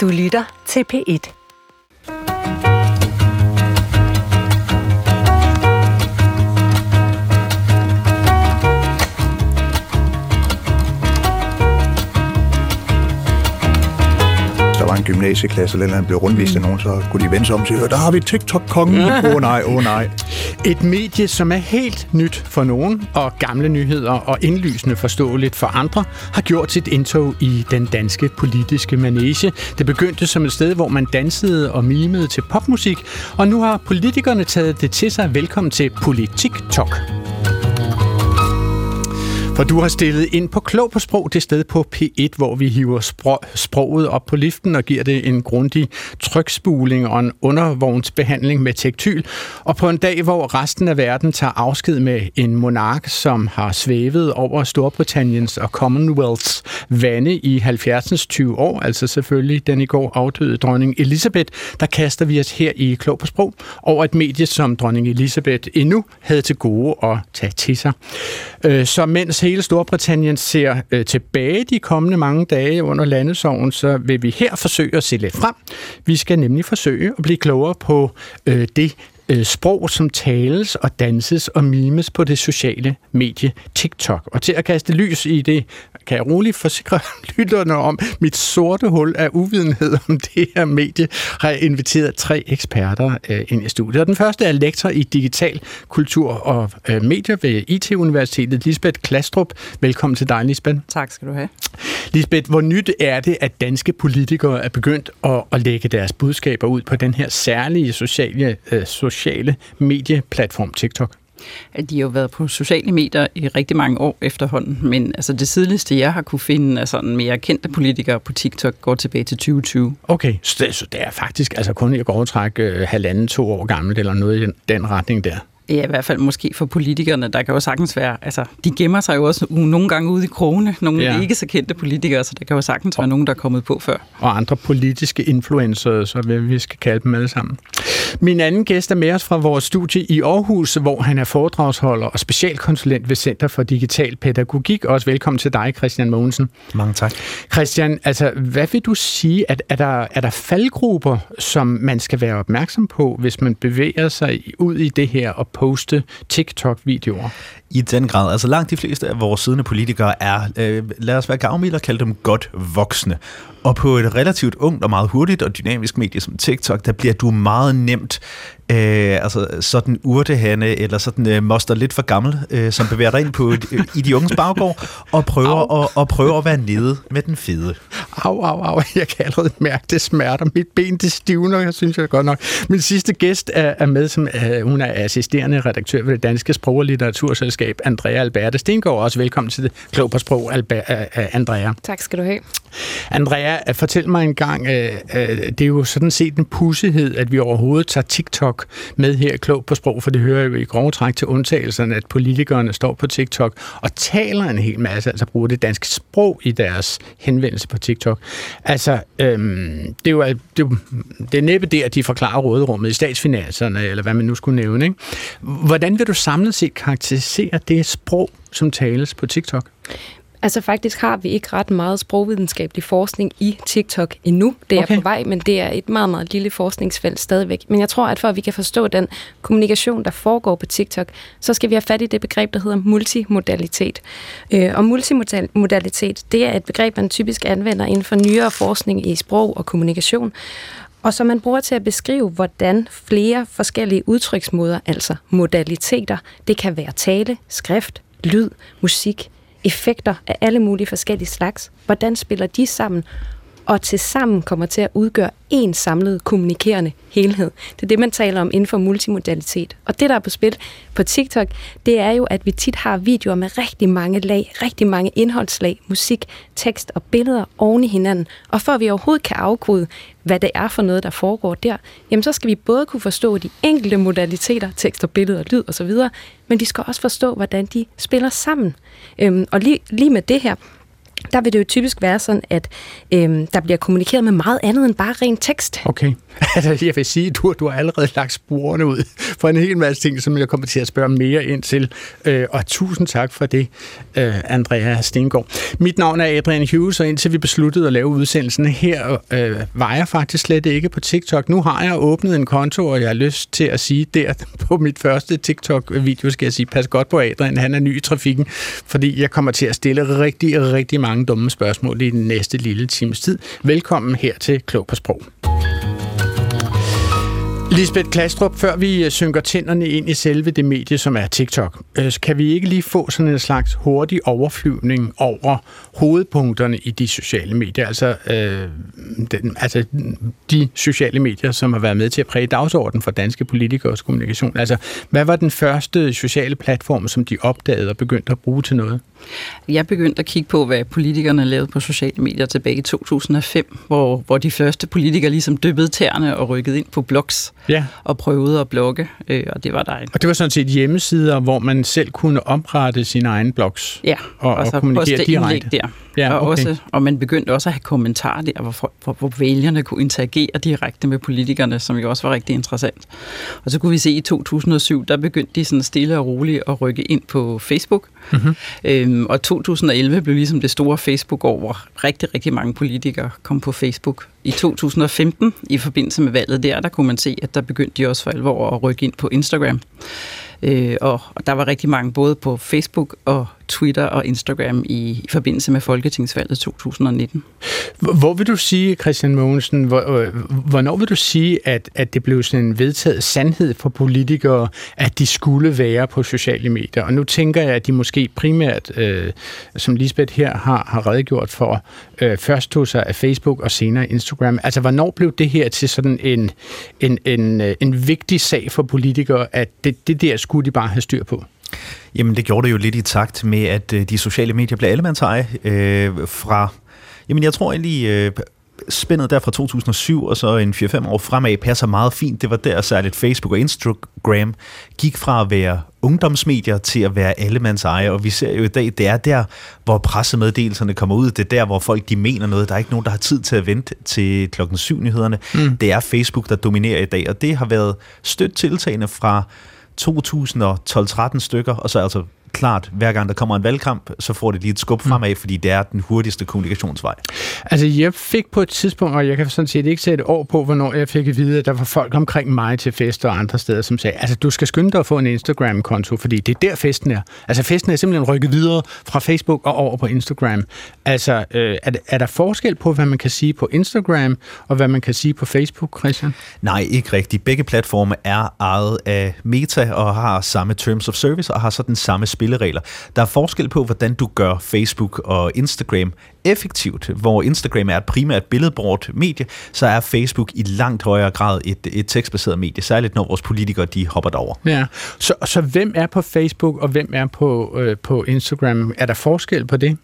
Du lytter til P1. Gymnasieklasse, eller andet blev rundvist af nogen, så kunne de vende sig om og sige, der har vi TikTok-kongen. Åh oh, nej, åh oh, nej. Et medie, som er helt nyt for nogen, og gamle nyheder og indlysende forståeligt for andre, har gjort sit indtog i den danske politiske manege. Det begyndte som et sted, hvor man dansede og mimede til popmusik, og nu har politikerne taget det til sig. Velkommen til Politik Talk. For du har stillet ind på Klog på Sprog, det sted på P1, hvor vi hiver sprog, sproget op på liften og giver det en grundig trykspuling og en undervognsbehandling med tektyl. Og på en dag, hvor resten af verden tager afsked med en monark, som har svævet over Storbritanniens og Commonwealths vande i 70'ens 20 år, altså selvfølgelig den i går afdøde dronning Elisabeth, der kaster vi os her i Klog på Sprog over et medie, som dronning Elisabeth endnu havde til gode at tage til sig. Øh, så mens hele Storbritannien ser øh, tilbage de kommende mange dage under landesorgen, så vil vi her forsøge at se lidt frem. Vi skal nemlig forsøge at blive klogere på øh, det øh, sprog, som tales og danses og mimes på det sociale medie TikTok. Og til at kaste lys i det, kan jeg roligt forsikre lytterne om mit sorte hul af uvidenhed om det her medie, har jeg inviteret tre eksperter øh, ind i studiet. Og den første er lektor i digital kultur og øh, medier ved IT-universitetet, Lisbeth Klastrup. Velkommen til dig, Lisbeth. Tak skal du have. Lisbeth, hvor nyt er det, at danske politikere er begyndt at, at lægge deres budskaber ud på den her særlige sociale, øh, sociale medieplatform TikTok? De har jo været på sociale medier i rigtig mange år efterhånden, men altså det tidligste, jeg har kunne finde af sådan mere kendte politikere på TikTok, går tilbage til 2020. Okay, så det, så det er faktisk altså kun i overtræk øh, halvanden, to år gammelt, eller noget i den retning der. Ja, i hvert fald måske for politikerne, der kan jo sagtens være, altså, de gemmer sig jo også nogle gange ude i krone, nogle ja. ikke så kendte politikere, så der kan jo sagtens være nogen, der er kommet på før. Og andre politiske influencer, så hvad vi skal kalde dem alle sammen. Min anden gæst er med os fra vores studie i Aarhus, hvor han er foredragsholder og specialkonsulent ved Center for Digital Pædagogik. Også velkommen til dig, Christian Mogensen. Mange tak. Christian, altså, hvad vil du sige, at er der, er der faldgrupper, som man skal være opmærksom på, hvis man bevæger sig ud i det her og poste TikTok-videoer? I den grad. Altså langt de fleste af vores siddende politikere er, øh, lad os være gavmilde og kalde dem godt voksne. Og på et relativt ungt og meget hurtigt og dynamisk medie som TikTok, der bliver du meget nemt øh, altså sådan urtehane eller sådan øh, moster lidt for gammel, øh, som bevæger dig ind på øh, i de unges baggård og prøver, at, og prøver at være nede med den fede. Au, au, au. Jeg kan allerede mærke, det smerter. Mit ben, det stivner, jeg synes jeg godt nok. Min sidste gæst er, er med, som øh, hun er assisterende redaktør ved det Danske Sprog- og Litteraturselskab, Andrea Alberte Stengård. Også velkommen til det Klog på Sprog, Alba, øh, Andrea. Tak skal du have. Andrea, fortæl mig en gang, øh, øh, det er jo sådan set en pussighed, at vi overhovedet tager TikTok med her klog på sprog, for det hører jo i grove træk til undtagelserne, at politikerne står på TikTok og taler en hel masse, altså bruger det danske sprog i deres henvendelse på TikTok. Altså, øhm, det, er jo, det, er jo, det er næppe der, de forklarer råderummet i statsfinanserne, eller hvad man nu skulle nævne. Ikke? Hvordan vil du samlet set karakterisere det sprog, som tales på TikTok? Altså faktisk har vi ikke ret meget sprogvidenskabelig forskning i TikTok endnu. Det er okay. på vej, men det er et meget, meget lille forskningsfelt stadigvæk. Men jeg tror, at for at vi kan forstå den kommunikation, der foregår på TikTok, så skal vi have fat i det begreb, der hedder multimodalitet. Øh, og multimodalitet, det er et begreb, man typisk anvender inden for nyere forskning i sprog og kommunikation og som man bruger til at beskrive, hvordan flere forskellige udtryksmåder, altså modaliteter, det kan være tale, skrift, lyd, musik, effekter af alle mulige forskellige slags. Hvordan spiller de sammen? Og til sammen kommer til at udgøre en samlet kommunikerende helhed. Det er det, man taler om inden for multimodalitet. Og det, der er på spil på TikTok, det er jo, at vi tit har videoer med rigtig mange lag, rigtig mange indholdslag, musik, tekst og billeder oven i hinanden. Og for at vi overhovedet kan afkode, hvad det er for noget, der foregår der, jamen så skal vi både kunne forstå de enkelte modaliteter, tekst og billeder, lyd osv., men vi skal også forstå, hvordan de spiller sammen. Øhm, og lige, lige med det her, der vil det jo typisk være sådan, at øhm, der bliver kommunikeret med meget andet end bare ren tekst. Okay. Altså, jeg vil sige, du, du har allerede lagt sporene ud for en hel masse ting, som jeg kommer til at spørge mere ind til. Øh, og tusind tak for det, øh, Andrea Stengård. Mit navn er Adrian Hughes, og indtil vi besluttede at lave udsendelsen her, øh, var jeg faktisk slet ikke på TikTok. Nu har jeg åbnet en konto, og jeg har lyst til at sige der på mit første TikTok-video, skal jeg sige, pas godt på Adrian, han er ny i trafikken, fordi jeg kommer til at stille rigtig, rigtig mange dumme spørgsmål i den næste lille times tid. Velkommen her til Klog på Sprog. Lisbeth Klastrup, før vi øh, synker tænderne ind i selve det medie, som er TikTok, øh, kan vi ikke lige få sådan en slags hurtig overflyvning over hovedpunkterne i de sociale medier, altså, øh, den, altså de sociale medier, som har været med til at præge dagsordenen for danske politikers kommunikation. Altså, hvad var den første sociale platform, som de opdagede og begyndte at bruge til noget? Jeg begyndte at kigge på, hvad politikerne lavede på sociale medier tilbage i 2005, hvor, hvor de første politikere ligesom dyppede tæerne og rykkede ind på blogs ja. og prøvede at blogge, øh, og det var dejligt. Og det var sådan set hjemmesider, hvor man selv kunne oprette sine egne blogs ja, og, og, og kommunikere direkte. Der. Ja, og, okay. også, og man begyndte også at have kommentarer der, hvor, hvor, hvor vælgerne kunne interagere direkte med politikerne, som jo også var rigtig interessant. Og så kunne vi se, i 2007, der begyndte de sådan stille og roligt at rykke ind på Facebook. Mm-hmm. Øhm, og 2011 blev ligesom det store Facebook-år, hvor rigtig, rigtig mange politikere kom på Facebook. I 2015, i forbindelse med valget der, der kunne man se, at der begyndte de også for alvor at rykke ind på Instagram. Øh, og, og der var rigtig mange både på Facebook og Twitter og Instagram i, i forbindelse med Folketingsvalget 2019. Hvor vil du sige, Christian Mogensen, hvor, øh, hvornår vil du sige, at, at det blev sådan en vedtaget sandhed for politikere, at de skulle være på sociale medier? Og nu tænker jeg, at de måske primært, øh, som Lisbeth her har, har redegjort for, øh, først tog sig af Facebook og senere Instagram. Altså, hvornår blev det her til sådan en, en, en, øh, en vigtig sag for politikere, at det, det der skulle de bare have styr på? Jamen, det gjorde det jo lidt i takt med, at øh, de sociale medier blev allemandseje øh, fra... Jamen, jeg tror egentlig... Øh, spændet der fra 2007 og så en 4-5 år fremad passer meget fint. Det var der særligt Facebook og Instagram gik fra at være ungdomsmedier til at være allemands eje, og vi ser jo i dag, det er der, hvor pressemeddelelserne kommer ud, det er der, hvor folk de mener noget. Der er ikke nogen, der har tid til at vente til klokken 7 nyhederne. Mm. Det er Facebook, der dominerer i dag, og det har været stødt tiltagende fra 2012-13 stykker, og så altså klart, hver gang der kommer en valgkamp, så får det lige et skub fremad, fordi det er den hurtigste kommunikationsvej. Altså, jeg fik på et tidspunkt, og jeg kan sådan set ikke sætte år på, hvornår jeg fik at vide, at der var folk omkring mig til fester og andre steder, som sagde, altså, du skal skynde dig at få en Instagram-konto, fordi det er der festen er. Altså, festen er simpelthen rykket videre fra Facebook og over på Instagram. Altså, øh, er, er der forskel på, hvad man kan sige på Instagram, og hvad man kan sige på Facebook, Christian? Nej, ikke rigtigt. Begge platforme er ejet af Meta og har samme Terms of Service og har så den samme spilleregler. Der er forskel på, hvordan du gør Facebook og Instagram effektivt. Hvor Instagram er et primært billedbrugt medie, så er Facebook i langt højere grad et, et tekstbaseret medie, særligt når vores politikere de hopper derover. Ja, så, så hvem er på Facebook, og hvem er på, øh, på Instagram? Er der forskel på det?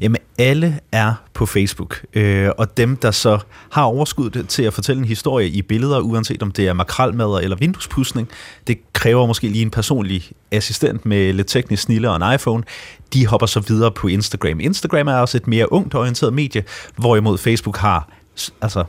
Jamen, alle er på Facebook, øh, og dem, der så har overskud til at fortælle en historie i billeder, uanset om det er makralmad eller vinduespudsning, det kræver måske lige en personlig assistent med lidt teknisk snille og en iPhone, de hopper så videre på Instagram. Instagram er også et mere ungt orienteret medie, hvorimod Facebook har altså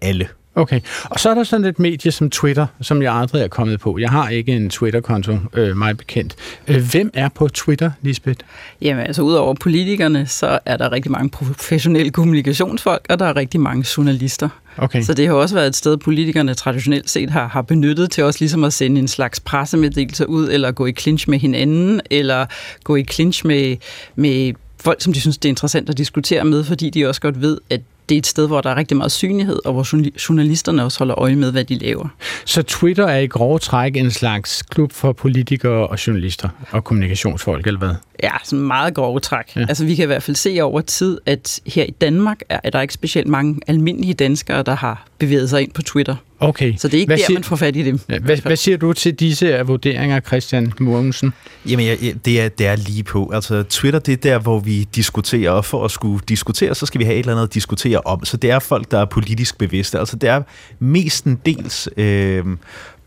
alle Okay, og så er der sådan et medie som Twitter, som jeg aldrig er kommet på. Jeg har ikke en Twitter-konto, øh, mig bekendt. Øh, hvem er på Twitter, Lisbeth? Jamen, altså udover politikerne, så er der rigtig mange professionelle kommunikationsfolk, og der er rigtig mange journalister. Okay. Så det har også været et sted, politikerne traditionelt set har, har benyttet til også ligesom at sende en slags pressemeddelelse ud, eller gå i clinch med hinanden, eller gå i clinch med, med folk, som de synes, det er interessant at diskutere med, fordi de også godt ved, at det er et sted, hvor der er rigtig meget synlighed, og hvor journalisterne også holder øje med, hvad de laver. Så Twitter er i grove træk en slags klub for politikere og journalister og kommunikationsfolk, eller hvad? Ja, sådan meget grove træk. Ja. Altså, vi kan i hvert fald se over tid, at her i Danmark er, er der ikke specielt mange almindelige danskere, der har bevæget sig ind på Twitter. Okay. Så det er ikke hvad der, siger, man får fat i dem. Ja, hvad, hvad siger du til disse vurderinger, Christian Mogensen? Jamen, ja, det, er, det er lige på. Altså, Twitter, det er der, hvor vi diskuterer, og for at skulle diskutere, så skal vi have et eller andet at diskutere om. Så det er folk, der er politisk bevidste. Altså, det er mestendels øh,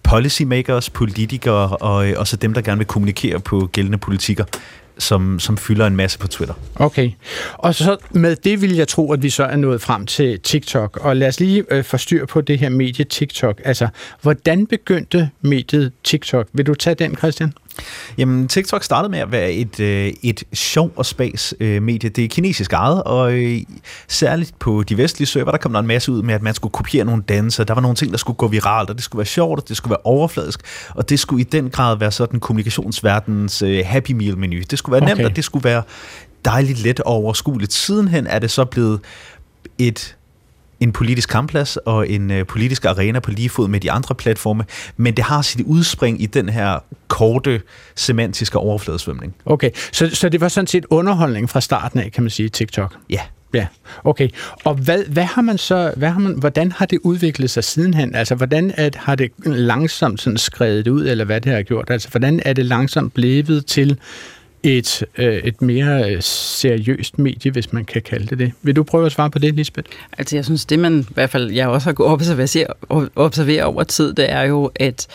policymakers, politikere og, og så dem, der gerne vil kommunikere på gældende politikker som, som fylder en masse på Twitter. Okay. Og så med det vil jeg tro, at vi så er nået frem til TikTok. Og lad os lige øh, forstyr på det her medie TikTok. Altså, hvordan begyndte mediet TikTok? Vil du tage den, Christian? Jamen, TikTok startede med at være et, øh, et sjov og spas øh, medie. Det er kinesisk ejet, og øh, særligt på de vestlige server, der kom der en masse ud med, at man skulle kopiere nogle danser. Der var nogle ting, der skulle gå viralt, og det skulle være sjovt, og det skulle være overfladisk, og det skulle i den grad være sådan kommunikationsverdens øh, Happy Meal-menu. Det skulle være okay. nemt, og det skulle være dejligt let og overskueligt. Sidenhen er det så blevet et en politisk kampplads og en øh, politisk arena på lige fod med de andre platforme, men det har sit udspring i den her korte semantiske overfladesvømning. Okay, så, så det var sådan set underholdning fra starten af, kan man sige, TikTok? Ja. Ja, okay. Og hvad, hvad har man så, hvad har man, hvordan har det udviklet sig sidenhen? Altså, hvordan at, har det langsomt sådan skrevet ud, eller hvad det har gjort? Altså, hvordan er det langsomt blevet til et, øh, et mere øh, seriøst medie, hvis man kan kalde det det. Vil du prøve at svare på det, Lisbeth? Altså jeg synes, det man i hvert fald, jeg også har kunnet observere, observere over tid, det er jo, at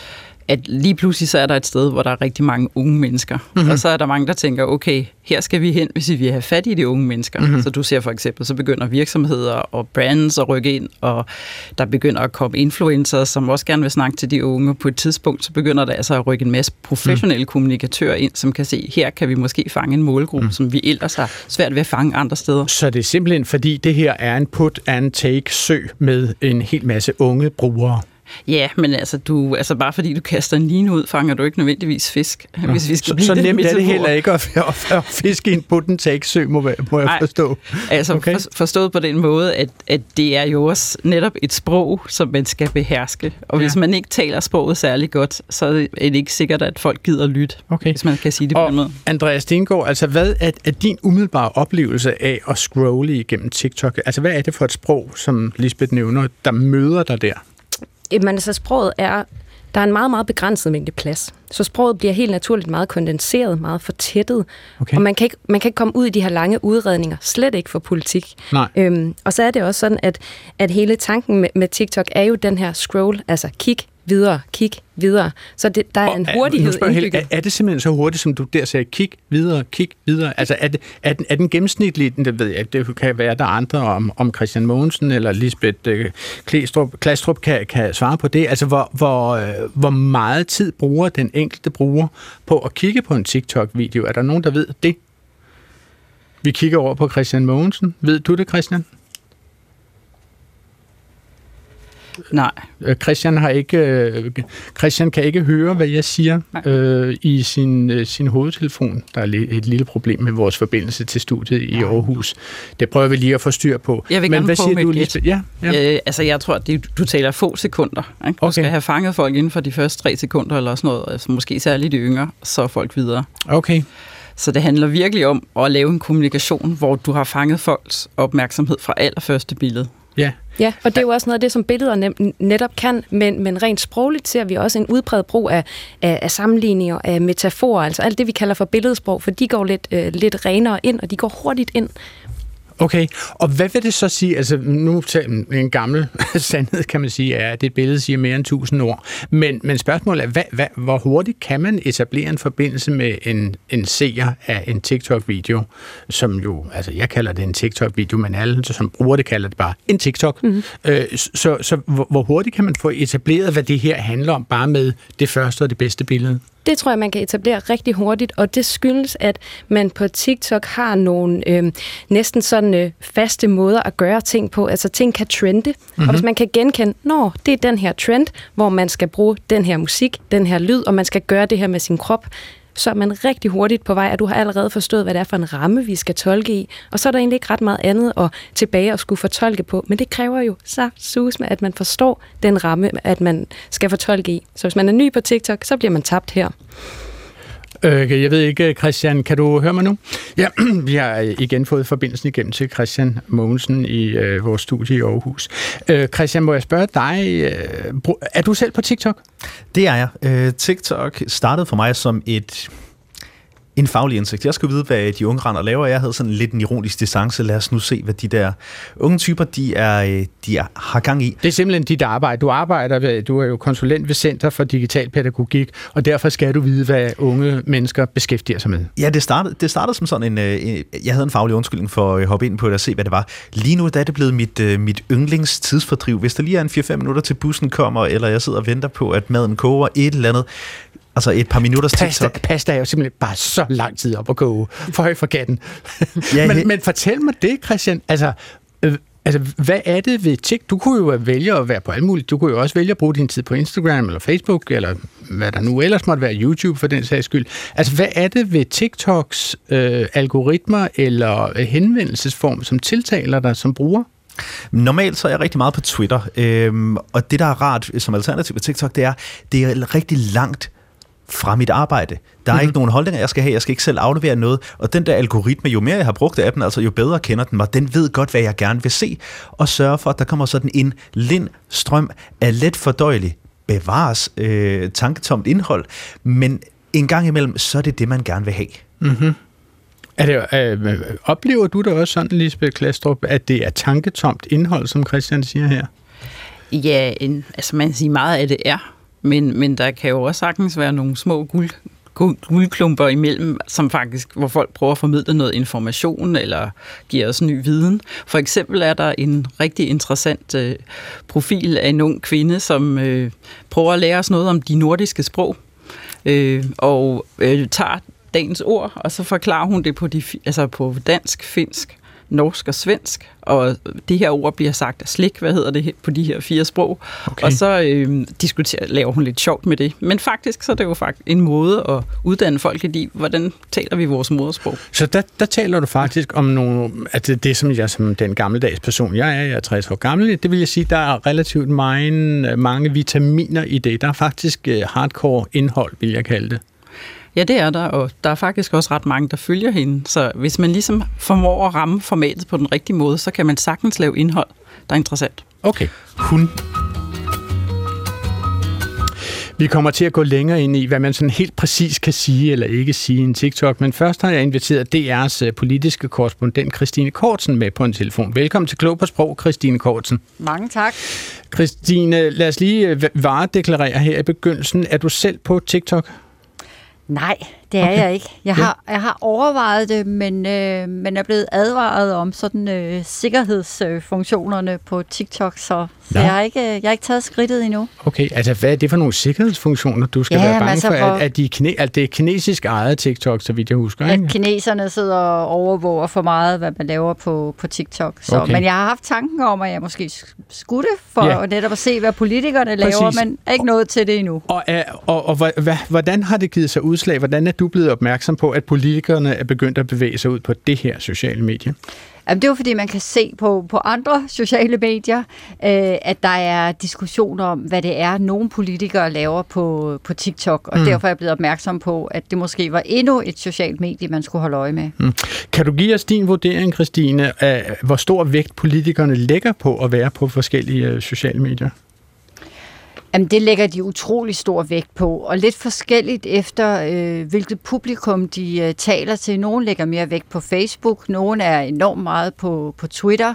at lige pludselig så er der et sted, hvor der er rigtig mange unge mennesker. Mm-hmm. Og så er der mange, der tænker, okay, her skal vi hen, hvis vi vil have fat i de unge mennesker. Mm-hmm. Så du ser for eksempel, så begynder virksomheder og brands at rykke ind, og der begynder at komme influencers, som også gerne vil snakke til de unge. På et tidspunkt, så begynder der altså at rykke en masse professionelle mm. kommunikatører ind, som kan se, her kan vi måske fange en målgruppe, mm. som vi ellers har svært ved at fange andre steder. Så det er simpelthen, fordi det her er en put and take sø med en hel masse unge brugere. Ja, men altså, du, altså bare fordi du kaster en line ud, fanger du ikke nødvendigvis fisk. Ja. Hvis vi skal så, så nemt er det heller ikke at, at, at fiske i en putten sø, må, må jeg forstå. Altså okay. for, forstået på den måde, at, at det er jo også netop et sprog, som man skal beherske. Og ja. hvis man ikke taler sproget særlig godt, så er det ikke sikkert, at folk gider lytte, okay. hvis man kan sige det og på den måde. Andreas Stengård, altså hvad er, er din umiddelbare oplevelse af at scrolle igennem TikTok? Altså hvad er det for et sprog, som Lisbeth nævner, der møder dig der? Jamen altså sproget er, der er en meget, meget begrænset mængde plads. Så sproget bliver helt naturligt meget kondenseret, meget fortættet. Okay. Og man kan, ikke, man kan ikke komme ud i de her lange udredninger, slet ikke for politik. Nej. Øhm, og så er det også sådan, at, at hele tanken med, med TikTok er jo den her scroll, altså kig, videre, kig videre. Så det, der er og en hurtighed er, indbygget. Er, er det simpelthen så hurtigt, som du der sagde, kig videre, kig videre? Altså er, det, er, den, er den gennemsnitlige, det ved jeg det kan være der andre om, om Christian Mogensen eller Lisbeth uh, Klæstrup, Klæstrup kan, kan svare på det. Altså hvor, hvor, uh, hvor meget tid bruger den enkelte bruger på at kigge på en TikTok-video? Er der nogen, der ved det? Vi kigger over på Christian Mogensen. Ved du det, Christian? Nej. Øh, Christian, har ikke, øh, Christian kan ikke høre, hvad jeg siger øh, i sin, øh, sin hovedtelefon. Der er et lille problem med vores forbindelse til studiet i Aarhus. Det prøver vi lige at få styr på. Jeg vil Men hvad siger du, Lisbeth? Ja, ja. Øh, altså, jeg tror, at du taler få sekunder. Ikke? Du okay. skal have fanget folk inden for de første tre sekunder, eller sådan noget. Altså, måske særligt de yngre, så er folk videre. Okay. Så det handler virkelig om at lave en kommunikation, hvor du har fanget folks opmærksomhed fra allerførste billede. Ja. Ja, og det er jo også noget af det, som billeder netop kan, men, men rent sprogligt ser vi også en udbredt brug af, af, af sammenligninger, af metaforer, altså alt det, vi kalder for billedsprog, for de går lidt, øh, lidt renere ind, og de går hurtigt ind. Okay, og hvad vil det så sige? Altså, nu en gammel sandhed, kan man sige, er, at det billede siger mere end 1000 ord. Men, men spørgsmålet er, hvad, hvad, hvor hurtigt kan man etablere en forbindelse med en, en seer af en TikTok-video, som jo, altså jeg kalder det en TikTok-video, men alle, som bruger det, kalder det bare en TikTok. Mm-hmm. Øh, så så hvor, hvor hurtigt kan man få etableret, hvad det her handler om, bare med det første og det bedste billede? Det tror jeg, man kan etablere rigtig hurtigt, og det skyldes, at man på TikTok har nogle øh, næsten sådan øh, faste måder at gøre ting på. Altså ting kan trende, mm-hmm. og hvis mhm. man kan genkende, når det er den her trend, hvor man skal bruge den her musik, den her lyd, og man skal gøre det her med sin krop, så er man rigtig hurtigt på vej, at du har allerede forstået, hvad det er for en ramme, vi skal tolke i. Og så er der egentlig ikke ret meget andet at tilbage og skulle fortolke på. Men det kræver jo så sus med, at man forstår den ramme, at man skal fortolke i. Så hvis man er ny på TikTok, så bliver man tabt her. Øh, jeg ved ikke, Christian, kan du høre mig nu? Ja, vi har igen fået forbindelsen igennem til Christian Mogensen i øh, vores studie i Aarhus. Øh, Christian, må jeg spørge dig, øh, er du selv på TikTok? Det er jeg. Øh, TikTok startede for mig som et en faglig indsigt. Jeg skulle vide, hvad de unge render laver. Jeg havde sådan lidt en ironisk distance. Lad os nu se, hvad de der unge typer, de, er, øh, de er, har gang i. Det er simpelthen dit arbejde. Du arbejder ved, du er jo konsulent ved Center for Digital Pædagogik, og derfor skal du vide, hvad unge mennesker beskæftiger sig med. Ja, det startede, det startede som sådan en, øh, en... Jeg havde en faglig undskyldning for at hoppe ind på det og se, hvad det var. Lige nu der er det blevet mit, øh, mit yndlingstidsfordriv. Hvis der lige er en 4-5 minutter til bussen kommer, eller jeg sidder og venter på, at maden koger et eller andet, Altså et par minutters pasta, TikTok. Pasta er jo simpelthen bare så lang tid op at gå for højt for katten. ja, men, men fortæl mig det, Christian. Altså, øh, altså, hvad er det ved TikTok? Du kunne jo vælge at være på alt muligt. Du kunne jo også vælge at bruge din tid på Instagram eller Facebook, eller hvad der nu ellers måtte være, YouTube for den sags skyld. Altså, hvad er det ved TikToks øh, algoritmer eller henvendelsesform, som tiltaler dig som bruger? Normalt så er jeg rigtig meget på Twitter, øhm, og det, der er rart som alternativ til TikTok, det er, det er rigtig langt fra mit arbejde. Der er mm-hmm. ikke nogen holdninger, jeg skal have. Jeg skal ikke selv aflevere noget. Og den der algoritme, jo mere jeg har brugt af den, altså jo bedre kender den mig, den ved godt, hvad jeg gerne vil se, og sørger for, at der kommer sådan en lind strøm af let fordøjelig, bevares øh, tanketomt indhold, men en gang imellem, så er det det, man gerne vil have. Mm-hmm. Er det, øh, oplever du da også sådan, Lisbeth Klastrup, at det er tanketomt indhold, som Christian siger her? Ja, en, altså man kan sige meget af det er, men, men der kan jo også sagtens være nogle små guld, guldklumper imellem, som faktisk, hvor folk prøver at formidle noget information eller giver os ny viden. For eksempel er der en rigtig interessant øh, profil af en ung kvinde, som øh, prøver at lære os noget om de nordiske sprog, øh, og øh, tager dagens ord, og så forklarer hun det på, de, altså på dansk, finsk, norsk og svensk, og det her ord bliver sagt af slik, hvad hedder det på de her fire sprog, okay. og så øh, diskuterer, laver hun lidt sjovt med det. Men faktisk så er det jo faktisk en måde at uddanne folk i, hvordan taler vi vores modersprog. Så der, der taler du faktisk om nogle, at det, det som jeg som den gammeldags person, jeg er, jeg er 60 år gammel, det vil jeg sige, der er relativt mange, mange vitaminer i det. Der er faktisk øh, hardcore indhold, vil jeg kalde det. Ja, det er der, og der er faktisk også ret mange, der følger hende. Så hvis man ligesom formår at ramme formatet på den rigtige måde, så kan man sagtens lave indhold, der er interessant. Okay. Hun vi kommer til at gå længere ind i, hvad man sådan helt præcis kan sige eller ikke sige i en TikTok. Men først har jeg inviteret DR's øh, politiske korrespondent Christine Kortsen med på en telefon. Velkommen til Klog på Sprog, Christine Kortsen. Mange tak. Christine, lad os lige øh, varedeklarere her i begyndelsen. Er du selv på TikTok? Nej, det er okay. jeg ikke. Jeg har, jeg har overvejet det, men, øh, men er blevet advaret om sådan øh, sikkerhedsfunktionerne på TikTok, så, så jeg, har ikke, jeg har ikke taget skridtet endnu. Okay, altså hvad er det for nogle sikkerhedsfunktioner, du skal ja, være bange altså for? for at, at, de kine, at det er kinesisk ejet TikTok, så vidt jeg husker, At ikke? kineserne sidder og overvåger for meget, hvad man laver på, på TikTok. Så, okay. Men jeg har haft tanken om, at jeg måske skulle for ja. netop at se, hvad politikerne Præcis. laver, men er ikke nået til det endnu. Og, og, og, og hvordan har det givet sig udslag? Hvordan er du blevet opmærksom på, at politikerne er begyndt at bevæge sig ud på det her sociale medie? Jamen, det er jo fordi, man kan se på, på andre sociale medier, øh, at der er diskussioner om, hvad det er, nogle politikere laver på, på TikTok, og mm. derfor er jeg blevet opmærksom på, at det måske var endnu et socialt medie, man skulle holde øje med. Mm. Kan du give os din vurdering, Christine, af hvor stor vægt politikerne lægger på at være på forskellige øh, sociale medier? Jamen, det lægger de utrolig stor vægt på, og lidt forskelligt efter, øh, hvilket publikum de øh, taler til. Nogle lægger mere vægt på Facebook, nogle er enormt meget på, på Twitter,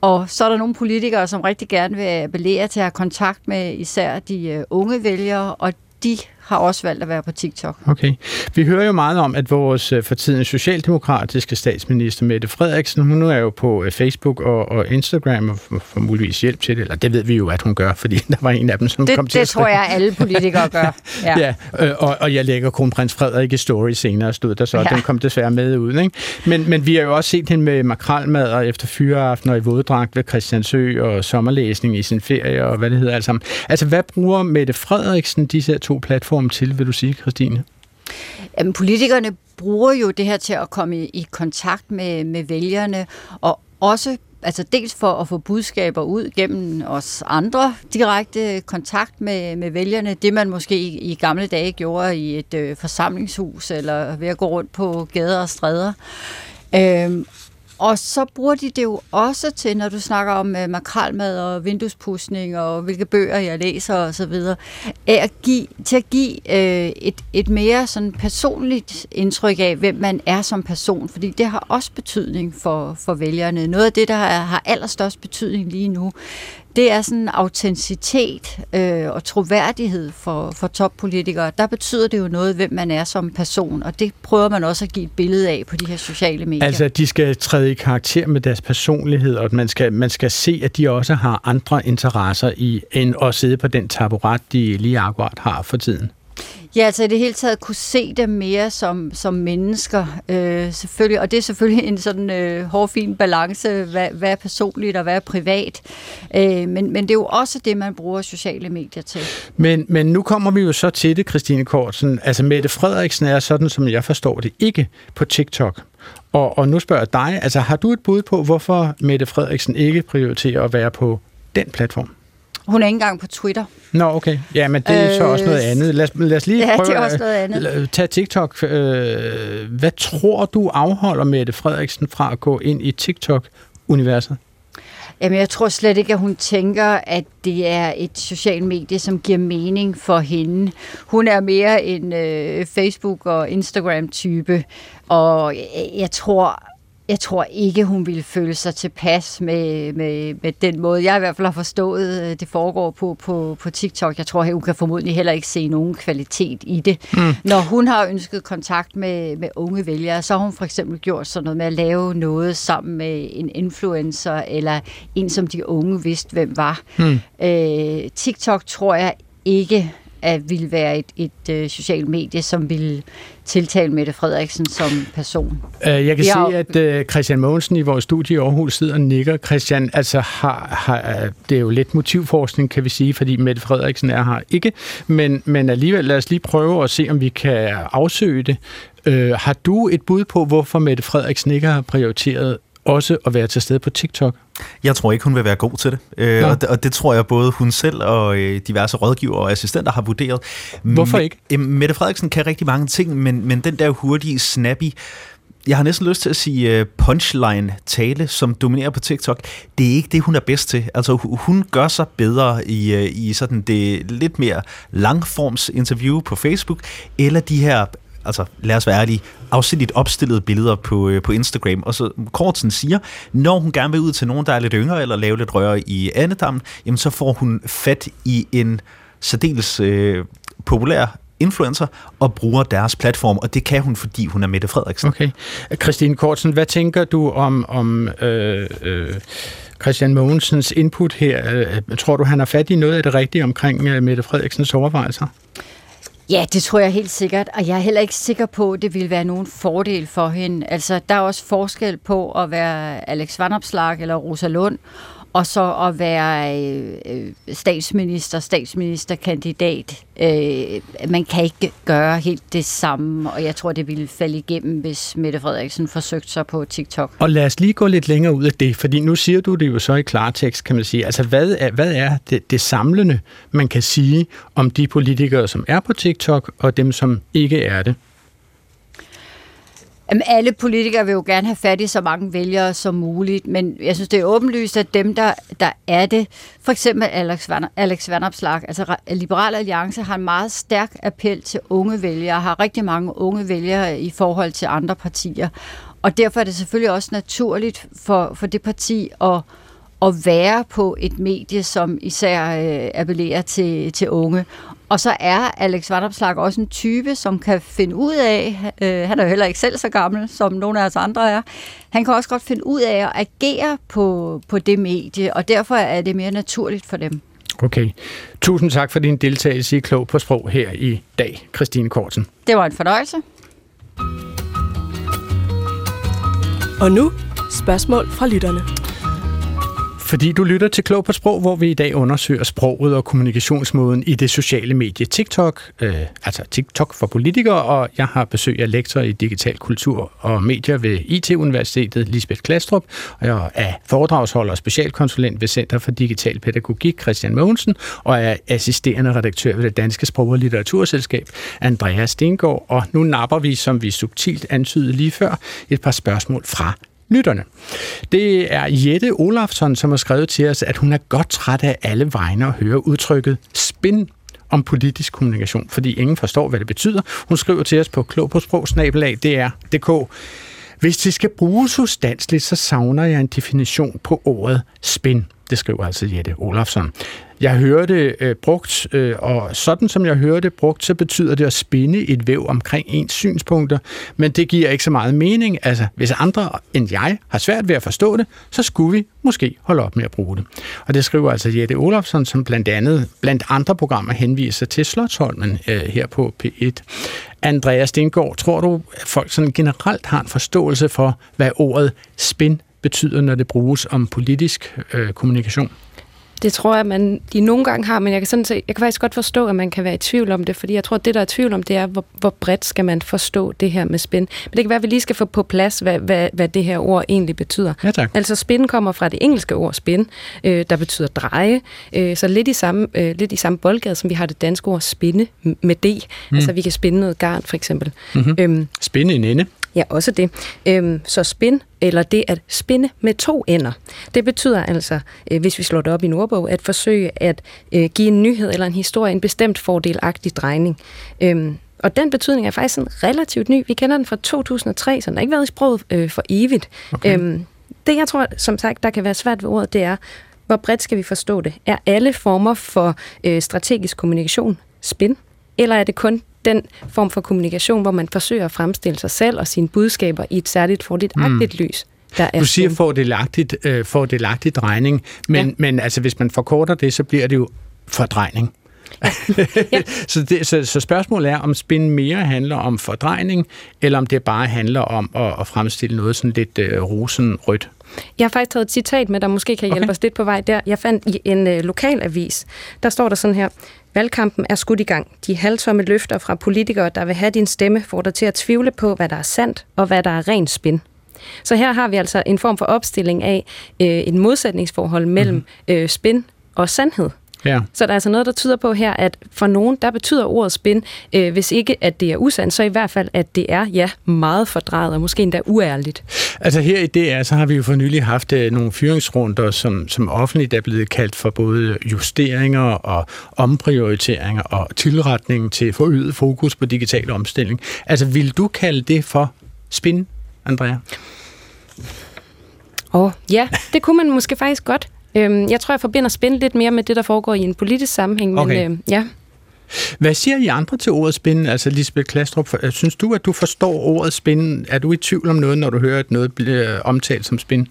og så er der nogle politikere, som rigtig gerne vil appellere til at have kontakt med især de øh, unge vælgere, og de har også valgt at være på TikTok. Okay. Vi hører jo meget om, at vores øh, for tiden socialdemokratiske statsminister Mette Frederiksen, hun er jo på øh, Facebook og, og Instagram og får muligvis hjælp til det, eller det ved vi jo, at hun gør, fordi der var en af dem, som det, kom til Det tror jeg, alle politikere gør. Ja, ja øh, og, og jeg lægger kronprins Frederik i story senere, stod der så, ja. den kom desværre med ud. Ikke? Men, men vi har jo også set hende med makralmad og efter fyreaften og i våddragt ved Christiansø og sommerlæsning i sin ferie og hvad det hedder alt sammen. Altså, hvad bruger Mette Frederiksen disse to platforme platform til, vil du sige, Christine? Jamen, politikerne bruger jo det her til at komme i, i kontakt med, med vælgerne, og også altså dels for at få budskaber ud gennem os andre, direkte kontakt med, med vælgerne, det man måske i, i gamle dage gjorde i et øh, forsamlingshus, eller ved at gå rundt på gader og stræder. Øhm, og så bruger de det jo også til, når du snakker om øh, makralmad og vinduespudsning og hvilke bøger jeg læser og så videre, at give, til at give øh, et, et mere sådan personligt indtryk af, hvem man er som person, fordi det har også betydning for, for vælgerne. Noget af det, der har, har allerstørst betydning lige nu, det er sådan autenticitet øh, og troværdighed for, for toppolitikere. Der betyder det jo noget, hvem man er som person, og det prøver man også at give et billede af på de her sociale medier. Altså, de skal træde i karakter med deres personlighed, og at man skal, man skal se, at de også har andre interesser i, end at sidde på den taburet, de lige akkurat har for tiden. Ja, altså i det hele taget kunne se dem mere som, som mennesker, øh, selvfølgelig. Og det er selvfølgelig en sådan øh, hårfin balance, hvad, hvad er personligt og hvad er privat. Øh, men, men det er jo også det, man bruger sociale medier til. Men, men nu kommer vi jo så til det, Christine Kortsen. Altså Mette Frederiksen er sådan, som jeg forstår det, ikke på TikTok. Og, og nu spørger jeg dig, altså har du et bud på, hvorfor Mette Frederiksen ikke prioriterer at være på den platform? Hun er ikke engang på Twitter. Nå, okay. Ja, men det er øh, så også noget andet. Lad os, lad os lige ja, prøve det er også noget andet. at tage TikTok. Øh, hvad tror du afholder Mette Frederiksen fra at gå ind i TikTok-universet? Jamen, jeg tror slet ikke, at hun tænker, at det er et socialt medie, som giver mening for hende. Hun er mere en øh, Facebook- og Instagram-type, og jeg tror jeg tror ikke, hun ville føle sig tilpas med, med, med den måde, jeg i hvert fald har forstået, øh, det foregår på, på, på TikTok. Jeg tror, hun kan formodentlig heller ikke se nogen kvalitet i det. Mm. Når hun har ønsket kontakt med, med unge vælgere, så har hun for eksempel gjort sådan noget med at lave noget sammen med en influencer, eller en, som de unge vidste, hvem var. Mm. Øh, TikTok tror jeg ikke at ville være et, et øh, socialt medie, som ville tiltale Mette Frederiksen som person. Uh, jeg kan se, at uh, Christian Mogensen i vores studie i Aarhus sidder og nikker. Christian, altså har, har, det er jo lidt motivforskning, kan vi sige, fordi Mette Frederiksen er her ikke, men, men alligevel lad os lige prøve at se, om vi kan afsøge det. Uh, har du et bud på, hvorfor Mette Frederiksen ikke har prioriteret også at være til stede på TikTok? Jeg tror ikke, hun vil være god til det. Øh, og, det og det tror jeg både hun selv og øh, diverse rådgiver og assistenter har vurderet. Hvorfor ikke? M- Mette Frederiksen kan rigtig mange ting, men, men den der hurtige, snappy, jeg har næsten lyst til at sige øh, punchline-tale, som dominerer på TikTok. Det er ikke det, hun er bedst til. Altså, hun gør sig bedre i, øh, i sådan det lidt mere langforms interview på Facebook, eller de her altså lad os være ærlige, afsindigt opstillede billeder på, øh, på Instagram. Og så Kortsen siger, når hun gerne vil ud til nogen, der er lidt yngre, eller lave lidt røre i andedammen, jamen så får hun fat i en særdeles øh, populær influencer og bruger deres platform, og det kan hun, fordi hun er Mette Frederiksen. Okay. Christine Kortsen, hvad tænker du om, om øh, øh, Christian Mogensens input her? Øh, tror du, han har fat i noget af det rigtige omkring øh, Mette Frederiksens overvejelser? Ja, det tror jeg helt sikkert, og jeg er heller ikke sikker på, at det vil være nogen fordel for hende. Altså, der er også forskel på at være Alex Vanopslag eller Rosa Lund, og så at være øh, statsminister, statsministerkandidat. Øh, man kan ikke gøre helt det samme, og jeg tror, det ville falde igennem, hvis Mette Frederiksen forsøgte sig på TikTok. Og lad os lige gå lidt længere ud af det, fordi nu siger du det jo så i klartekst, kan man sige. Altså, hvad er, hvad er det, det samlende, man kan sige om de politikere, som er på TikTok, og dem, som ikke er det? Jamen, alle politikere vil jo gerne have fat i så mange vælgere som muligt, men jeg synes, det er åbenlyst, at dem, der, der er det, for eksempel Alex, Van, Alex Vanopslag, altså Liberal Alliance har en meget stærk appel til unge vælgere, har rigtig mange unge vælgere i forhold til andre partier, og derfor er det selvfølgelig også naturligt for, for det parti at at være på et medie, som især øh, appellerer til, til unge. Og så er Alex Vanopslag også en type, som kan finde ud af, øh, han er jo heller ikke selv så gammel, som nogle af os andre er, han kan også godt finde ud af at agere på, på det medie, og derfor er det mere naturligt for dem. Okay. Tusind tak for din deltagelse i Klog på Sprog her i dag, Christine Korten. Det var en fornøjelse. Og nu spørgsmål fra lytterne. Fordi du lytter til Klog på Sprog, hvor vi i dag undersøger sproget og kommunikationsmåden i det sociale medie TikTok, øh, altså TikTok for politikere, og jeg har besøg af lektor i digital kultur og medier ved IT-universitetet, Lisbeth Klastrup, og jeg er foredragsholder og specialkonsulent ved Center for Digital Pædagogik, Christian Mogensen, og er assisterende redaktør ved det Danske Sprog- og Litteraturselskab, Andreas Stengård, og nu napper vi, som vi subtilt antydede lige før, et par spørgsmål fra lytterne. Det er Jette Olafsson, som har skrevet til os, at hun er godt træt af alle vegne at høre udtrykket spin om politisk kommunikation, fordi ingen forstår, hvad det betyder. Hun skriver til os på klog på sprog. Hvis det skal bruges ustandsligt, så savner jeg en definition på ordet spin. Det skriver altså Jette Olafsson. Jeg hørte det øh, brugt, øh, og sådan som jeg hørte det brugt, så betyder det at spinde et væv omkring ens synspunkter, men det giver ikke så meget mening. Altså, hvis andre end jeg har svært ved at forstå det, så skulle vi måske holde op med at bruge det. Og det skriver altså Jette Olafsson, som blandt andet, blandt andre programmer henviser til Slottholmen øh, her på P1. Andreas Stengård, tror du, at folk sådan generelt har en forståelse for, hvad ordet spin betyder, når det bruges om politisk øh, kommunikation? Det tror jeg, man de nogle gange har, men jeg kan, sådan se, jeg kan faktisk godt forstå, at man kan være i tvivl om det, fordi jeg tror, at det, der er tvivl om, det er, hvor, hvor bredt skal man forstå det her med spin. Men det kan være, at vi lige skal få på plads, hvad, hvad, hvad det her ord egentlig betyder. Ja, tak. Altså spin kommer fra det engelske ord spin, øh, der betyder dreje, øh, så lidt i, samme, øh, lidt i samme boldgade, som vi har det danske ord spinde med D. Mm. Altså vi kan spinde noget garn, for eksempel. Mm-hmm. Øhm, spinde en ende. Ja, også det. Øhm, så spin, eller det at spinde med to ender, det betyder altså, øh, hvis vi slår det op i en ordbog, at forsøge at øh, give en nyhed eller en historie en bestemt fordelagtig drejning. Øhm, og den betydning er faktisk sådan relativt ny. Vi kender den fra 2003, så den har ikke været i sproget øh, for evigt. Okay. Øhm, det, jeg tror, som sagt, der kan være svært ved ordet, det er, hvor bredt skal vi forstå det? Er alle former for øh, strategisk kommunikation spin? Eller er det kun den form for kommunikation, hvor man forsøger at fremstille sig selv og sine budskaber i et særligt fordelagtigt mm. lys. Der er du siger fordelagtigt, øh, fordelagtigt drejning, men, ja. men altså, hvis man forkorter det, så bliver det jo fordrejning. ja. så, det, så, så spørgsmålet er, om spin mere handler om fordrejning, eller om det bare handler om at, at fremstille noget sådan lidt øh, rosenrødt. Jeg har faktisk taget et citat med, der måske kan hjælpe okay. os lidt på vej der. Jeg fandt i en øh, lokalavis, der står der sådan her. Valgkampen er skudt i gang. De halvtomme løfter fra politikere, der vil have din stemme, får dig til at tvivle på, hvad der er sandt og hvad der er rent spin. Så her har vi altså en form for opstilling af øh, et modsætningsforhold mellem mm-hmm. øh, spin og sandhed. Ja. Så der er altså noget, der tyder på her, at for nogen, der betyder ordet spin, øh, hvis ikke at det er usandt, så i hvert fald, at det er, ja, meget fordrejet og måske endda uærligt. Altså her i DR, så har vi jo for nylig haft øh, nogle fyringsrunder, som, som offentligt er blevet kaldt for både justeringer og omprioriteringer og tilretning til forøget fokus på digital omstilling. Altså vil du kalde det for spin, Andrea? Åh, oh, ja, det kunne man måske faktisk godt. Øhm, jeg tror, jeg forbinder spin lidt mere med det, der foregår i en politisk sammenhæng. Okay. Men, øh, ja. Hvad siger I andre til ordet spin? Altså Lisbeth Klastrup, synes du, at du forstår ordet spin? Er du i tvivl om noget, når du hører, at noget bliver omtalt som spin?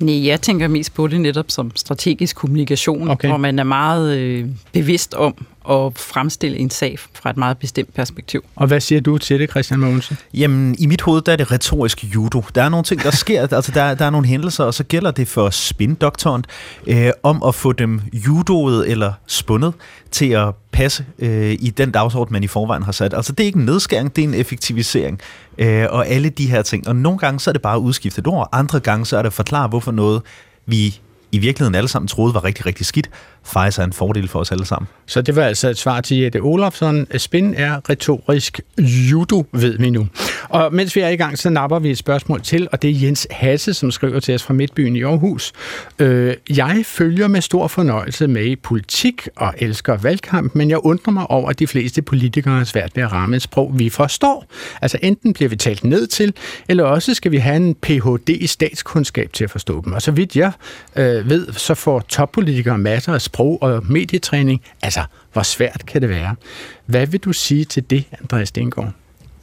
Nej, jeg tænker mest på det netop som strategisk kommunikation, okay. hvor man er meget øh, bevidst om at fremstille en sag fra et meget bestemt perspektiv. Og hvad siger du til det, Christian Mogensen? Jamen, i mit hoved, der er det retorisk judo. Der er nogle ting, der sker, altså der, der er nogle hændelser, og så gælder det for spindoktoren øh, om at få dem judoet eller spundet til at passe øh, i den dagsorden, man i forvejen har sat. Altså, det er ikke en nedskæring, det er en effektivisering. Øh, og alle de her ting. Og nogle gange, så er det bare udskiftet ord, andre gange, så er det at forklare, hvorfor noget, vi i virkeligheden alle sammen troede var rigtig, rigtig skidt, faktisk er en fordel for os alle sammen. Så det var altså et svar til Jette Olofsson. Spin er retorisk judo, ved vi nu. Og mens vi er i gang, så napper vi et spørgsmål til, og det er Jens Hasse, som skriver til os fra Midtbyen i Aarhus. Øh, jeg følger med stor fornøjelse med i politik og elsker valgkamp, men jeg undrer mig over, at de fleste politikere har svært ved at ramme et sprog, vi forstår. Altså enten bliver vi talt ned til, eller også skal vi have en Ph.D. i statskundskab til at forstå dem. Og så vidt jeg øh, ved, så får toppolitikere masser af sprog- og medietræning. Altså, hvor svært kan det være? Hvad vil du sige til det, Andreas Stengård?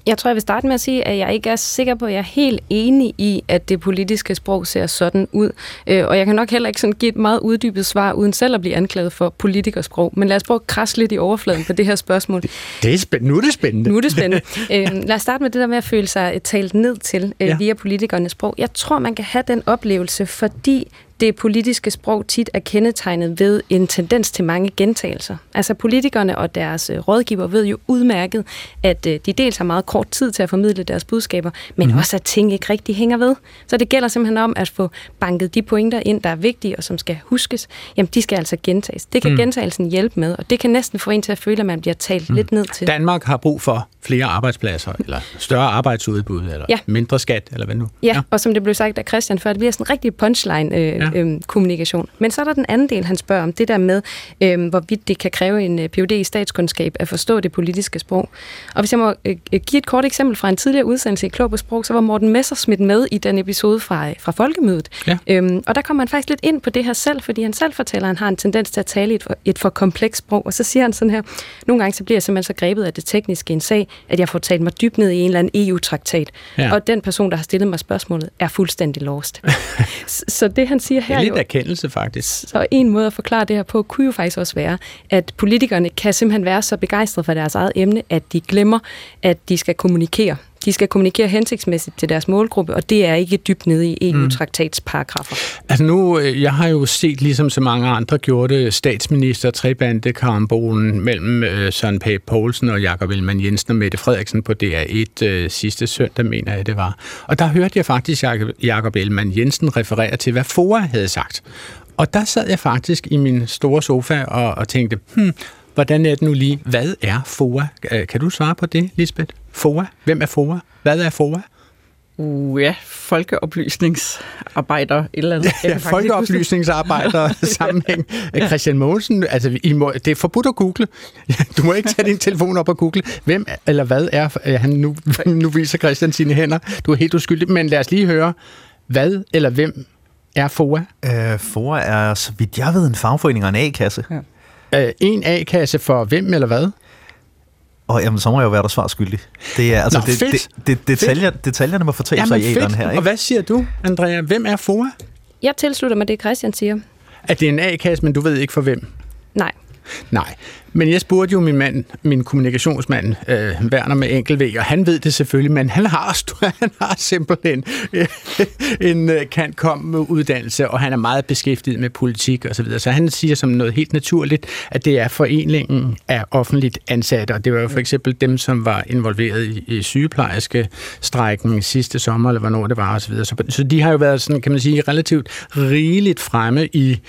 Jeg tror, jeg vil starte med at sige, at jeg ikke er sikker på, at jeg er helt enig i, at det politiske sprog ser sådan ud. Øh, og jeg kan nok heller ikke sådan give et meget uddybet svar, uden selv at blive anklaget for politikersprog. Men lad os prøve at krasse lidt i overfladen på det her spørgsmål. Det er spændende. Nu er det spændende. Nu er det spændende. øh, lad os starte med det der med at føle sig talt ned til øh, ja. via politikernes sprog. Jeg tror, man kan have den oplevelse, fordi det politiske sprog tit er kendetegnet ved en tendens til mange gentagelser. Altså politikerne og deres øh, rådgiver ved jo udmærket, at øh, de dels har meget kort tid til at formidle deres budskaber, men mm. også at ting ikke rigtig hænger ved. Så det gælder simpelthen om at få banket de pointer ind, der er vigtige og som skal huskes. Jamen, de skal altså gentages. Det kan mm. gentagelsen hjælpe med, og det kan næsten få en til at føle, at man bliver talt mm. lidt ned til. Danmark har brug for flere arbejdspladser, eller større arbejdsudbud, eller ja. mindre skat, eller hvad nu? Ja, ja, og som det blev sagt af Christian før, det bliver sådan en rigtig punchline-kommunikation. Øh, ja. øh, Men så er der den anden del, han spørger om, det der med, øh, hvorvidt det kan kræve en øh, PhD i statskundskab at forstå det politiske sprog. Og hvis jeg må øh, øh, give et kort eksempel fra en tidligere udsendelse i Klog på Sprog, så var Morten Messersmith med i den episode fra, fra Folkemødet. Ja. Øhm, og der kommer han faktisk lidt ind på det her selv, fordi han selv fortæller, at han har en tendens til at tale et for, et for komplekst sprog. Og så siger han sådan her, nogle gange så bliver jeg simpelthen så grebet af det tekniske i en sag, at jeg får talt mig dybt ned i en eller anden EU-traktat. Ja. Og den person, der har stillet mig spørgsmålet, er fuldstændig lost. så det han siger her... Det er lidt erkendelse faktisk. Så en måde at forklare det her på, kunne jo faktisk også være, at politikerne kan simpelthen være så begejstrede for deres eget emne, at de glemmer, at de skal kommunikere de skal kommunikere hensigtsmæssigt til deres målgruppe, og det er ikke dybt nede i EU-traktatsparagrafer. Mm. Altså nu, øh, jeg har jo set, ligesom så mange andre gjorde, statsminister trebande karambolen mellem øh, Søren Pape Poulsen og Jakob Ellemann Jensen og Mette Frederiksen på DR1 øh, sidste søndag, mener jeg det var. Og der hørte jeg faktisk Jakob Ellemann Jensen referere til, hvad FOA havde sagt. Og der sad jeg faktisk i min store sofa og, og tænkte, hmm, hvordan er det nu lige? Hvad er FOA? Kan du svare på det, Lisbeth? FOA? Hvem er FOA? Hvad er FOA? Uh, ja, folkeoplysningsarbejder et eller andet. Ja, folkeoplysningsarbejder sammenhæng. Christian Mogensen, altså I må, det er forbudt at google. Du må ikke tage din telefon op og google. Hvem eller hvad er han? Nu, nu viser Christian sine hænder. Du er helt uskyldig, men lad os lige høre, hvad eller hvem er FOA? Uh, FOA er, så vidt jeg ved, en fagforening og en A-kasse. Ja. Uh, en A-kasse for hvem eller hvad? Og jamen, så må jeg jo være der svar skyldig. Det er, altså, Nå, det, det, det, detaljer, detaljerne må fortælle sig i æderen her. Ikke? Og hvad siger du, Andrea? Hvem er FOA? Jeg tilslutter mig det, Christian siger. At det er en A-kasse, men du ved ikke for hvem? Nej. Nej, men jeg spurgte jo min mand, min kommunikationsmand, øh, Werner med enkel V, og han ved det selvfølgelig, men han har, han har simpelthen øh, en øh, kan komme uddannelse, og han er meget beskæftiget med politik og så videre. Så han siger som noget helt naturligt, at det er foreningen af offentligt ansatte, og det var jo for eksempel dem, som var involveret i, i sygeplejerske strækken sidste sommer, eller hvornår det var, og så videre. Så, så de har jo været sådan, kan man sige, relativt rigeligt fremme i,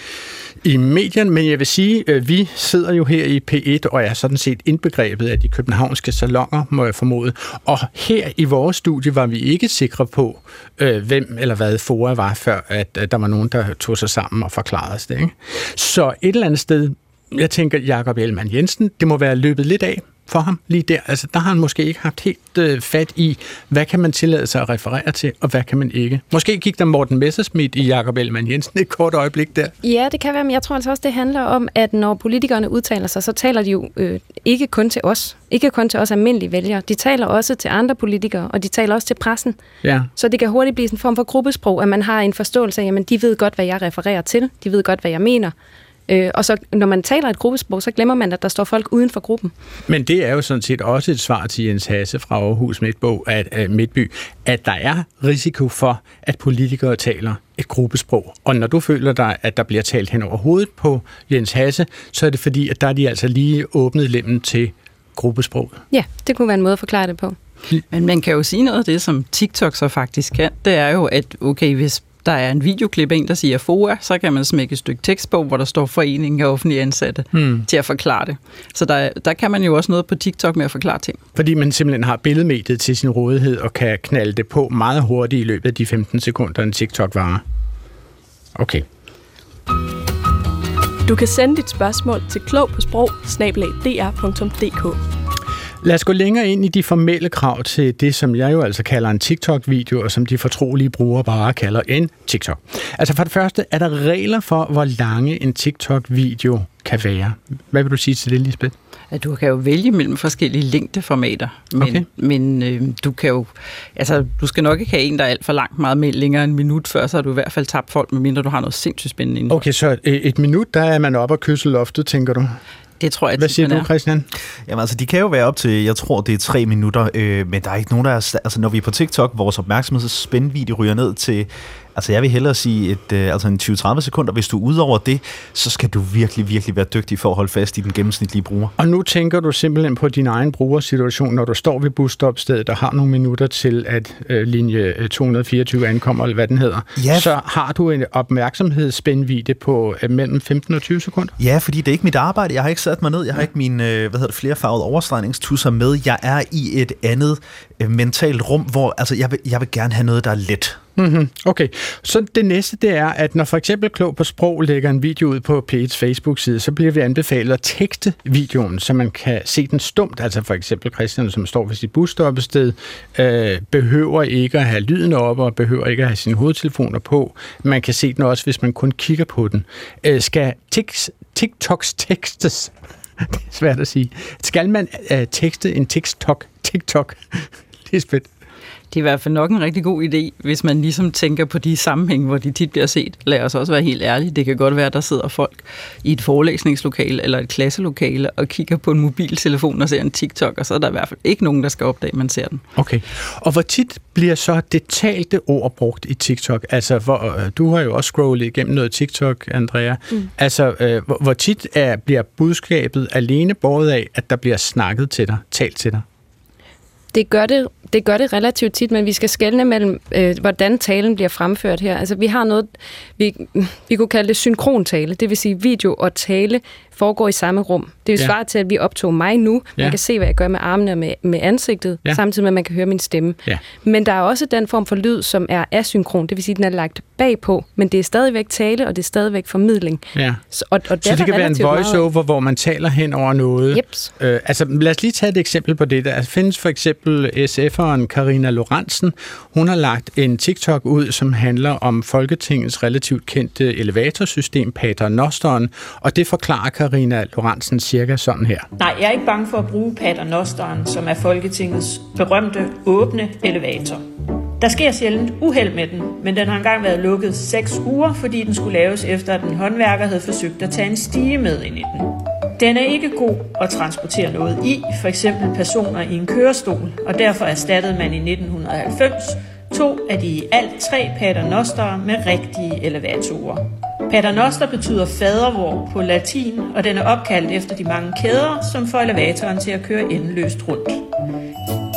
i medierne, men jeg vil sige, øh, vi sidder jo her i P1 og er sådan set indbegrebet af de københavnske salonger, må jeg formode. Og her i vores studie var vi ikke sikre på, øh, hvem eller hvad Fora var, før at, at der var nogen, der tog sig sammen og forklarede os det. Ikke? Så et eller andet sted, jeg tænker, Jakob Ellemann Jensen, det må være løbet lidt af for ham lige der. Altså, der har han måske ikke haft helt øh, fat i, hvad kan man tillade sig at referere til, og hvad kan man ikke. Måske gik der Morten Messersmith i Jakob Ellemann Jensen et kort øjeblik der. Ja, det kan være, men jeg tror altså også, det handler om, at når politikerne udtaler sig, så taler de jo øh, ikke kun til os. Ikke kun til os almindelige vælgere. De taler også til andre politikere, og de taler også til pressen. Ja. Så det kan hurtigt blive sådan en form for gruppesprog, at man har en forståelse af, at de ved godt, hvad jeg refererer til. De ved godt, hvad jeg mener. Øh, og så når man taler et gruppesprog, så glemmer man, at der står folk uden for gruppen. Men det er jo sådan set også et svar til Jens Hasse fra Aarhus Midtbog, at, at Midtby, at der er risiko for, at politikere taler et gruppesprog. Og når du føler dig, at der bliver talt hen over hovedet på Jens Hasse, så er det fordi, at der er de altså lige åbnet lemmen til gruppesprog. Ja, det kunne være en måde at forklare det på. Men man kan jo sige noget af det, som TikTok så faktisk kan, det er jo, at okay, hvis der er en videoklip en, der siger FOA, så kan man smække et stykke tekst på, hvor der står Foreningen af Offentlige Ansatte, hmm. til at forklare det. Så der, der kan man jo også noget på TikTok med at forklare ting. Fordi man simpelthen har billedmediet til sin rådighed, og kan knalde det på meget hurtigt i løbet af de 15 sekunder, en TikTok varer. Okay. Du kan sende dit spørgsmål til klog på sprog Lad os gå længere ind i de formelle krav til det, som jeg jo altså kalder en TikTok-video, og som de fortrolige brugere bare kalder en TikTok. Altså for det første, er der regler for, hvor lange en TikTok-video kan være. Hvad vil du sige til det, Lisbeth? At du kan jo vælge mellem forskellige længdeformater, men, okay. men øh, du kan jo, altså du skal nok ikke have en, der er alt for langt meget med længere end en minut, før så har du i hvert fald tabt folk, medmindre du har noget sindssygt spændende inden. Okay, så et minut, der er man op og kysse loftet, tænker du? Det tror jeg, Hvad siger du, Christian? Jamen altså, de kan jo være op til, jeg tror, det er tre minutter, øh, men der er ikke nogen, der er, altså når vi er på TikTok, vores opmærksomhedsspændvideo ryger ned til Altså jeg vil hellere sige et, øh, altså en 20-30 sekunder. Hvis du er ude over det, så skal du virkelig, virkelig være dygtig for at holde fast i den gennemsnitlige bruger. Og nu tænker du simpelthen på din egen brugersituation, når du står ved busstopstedet og har nogle minutter til, at øh, linje 224 ankommer, eller hvad den hedder. Ja. Så har du en opmærksomhedsspændvidde på øh, mellem 15 og 20 sekunder. Ja, fordi det er ikke mit arbejde. Jeg har ikke sat mig ned. Jeg har ikke min, øh, hvad hedder det, flerfarvede overstregningstusser med. Jeg er i et andet øh, mentalt rum, hvor altså, jeg, vil, jeg vil gerne have noget, der er let. Mm-hmm. Okay, så det næste det er, at når for eksempel Klog på Sprog lægger en video ud på P1's Facebook-side, så bliver vi anbefalet at tekste videoen, så man kan se den stumt. Altså for eksempel Christian, som står ved sit busstoppested, øh, behøver ikke at have lyden oppe og behøver ikke at have sine hovedtelefoner på. Man kan se den også, hvis man kun kigger på den. Øh, skal tiks, TikToks tekstes? det er svært at sige. Skal man øh, tekste en TikTok? TikTok? Lisbeth? Det er i hvert fald nok en rigtig god idé, hvis man ligesom tænker på de sammenhæng, hvor de tit bliver set. Lad os også være helt ærlige. Det kan godt være, at der sidder folk i et forelæsningslokale eller et klasselokale og kigger på en mobiltelefon og ser en TikTok, og så er der i hvert fald ikke nogen, der skal opdage, at man ser den. Okay. Og hvor tit bliver så det talte ord brugt i TikTok? Altså, hvor, øh, du har jo også scrollet igennem noget TikTok, Andrea. Mm. Altså, øh, hvor, hvor tit er, bliver budskabet alene båret af, at der bliver snakket til dig, talt til dig? Det gør det, det gør det relativt tit, men vi skal skelne mellem, øh, hvordan talen bliver fremført her. Altså, vi har noget, vi, vi kunne kalde det synkrontale, det vil sige video og tale foregår i samme rum. Det vil ja. svare til, at vi optog mig nu. Ja. Man kan se, hvad jeg gør med armene og med, med ansigtet, ja. samtidig med, at man kan høre min stemme. Ja. Men der er også den form for lyd, som er asynkron. Det vil sige, at den er lagt bagpå, men det er stadigvæk tale, og det er stadigvæk formidling. Ja. Så, og, og så det kan være en voiceover, meget... hvor man taler hen over noget. Øh, altså, lad os lige tage et eksempel på det. Der findes for eksempel SF'eren Karina Lorentzen. Hun har lagt en TikTok ud, som handler om Folketingets relativt kendte elevatorsystem, Pater Nosteren, og det forklarer Karina Lorentzen cirka sådan her. Nej, jeg er ikke bange for at bruge Pater Nosteren, som er Folketingets berømte åbne elevator. Der sker sjældent uheld med den, men den har engang været lukket 6 uger, fordi den skulle laves efter, at en håndværker havde forsøgt at tage en stige med ind i den. Den er ikke god at transportere noget i, for eksempel personer i en kørestol, og derfor erstattede man i 1990 to af de alt tre paternoster med rigtige elevatorer. Paternoster betyder fadervor på latin, og den er opkaldt efter de mange kæder, som får elevatoren til at køre endeløst rundt.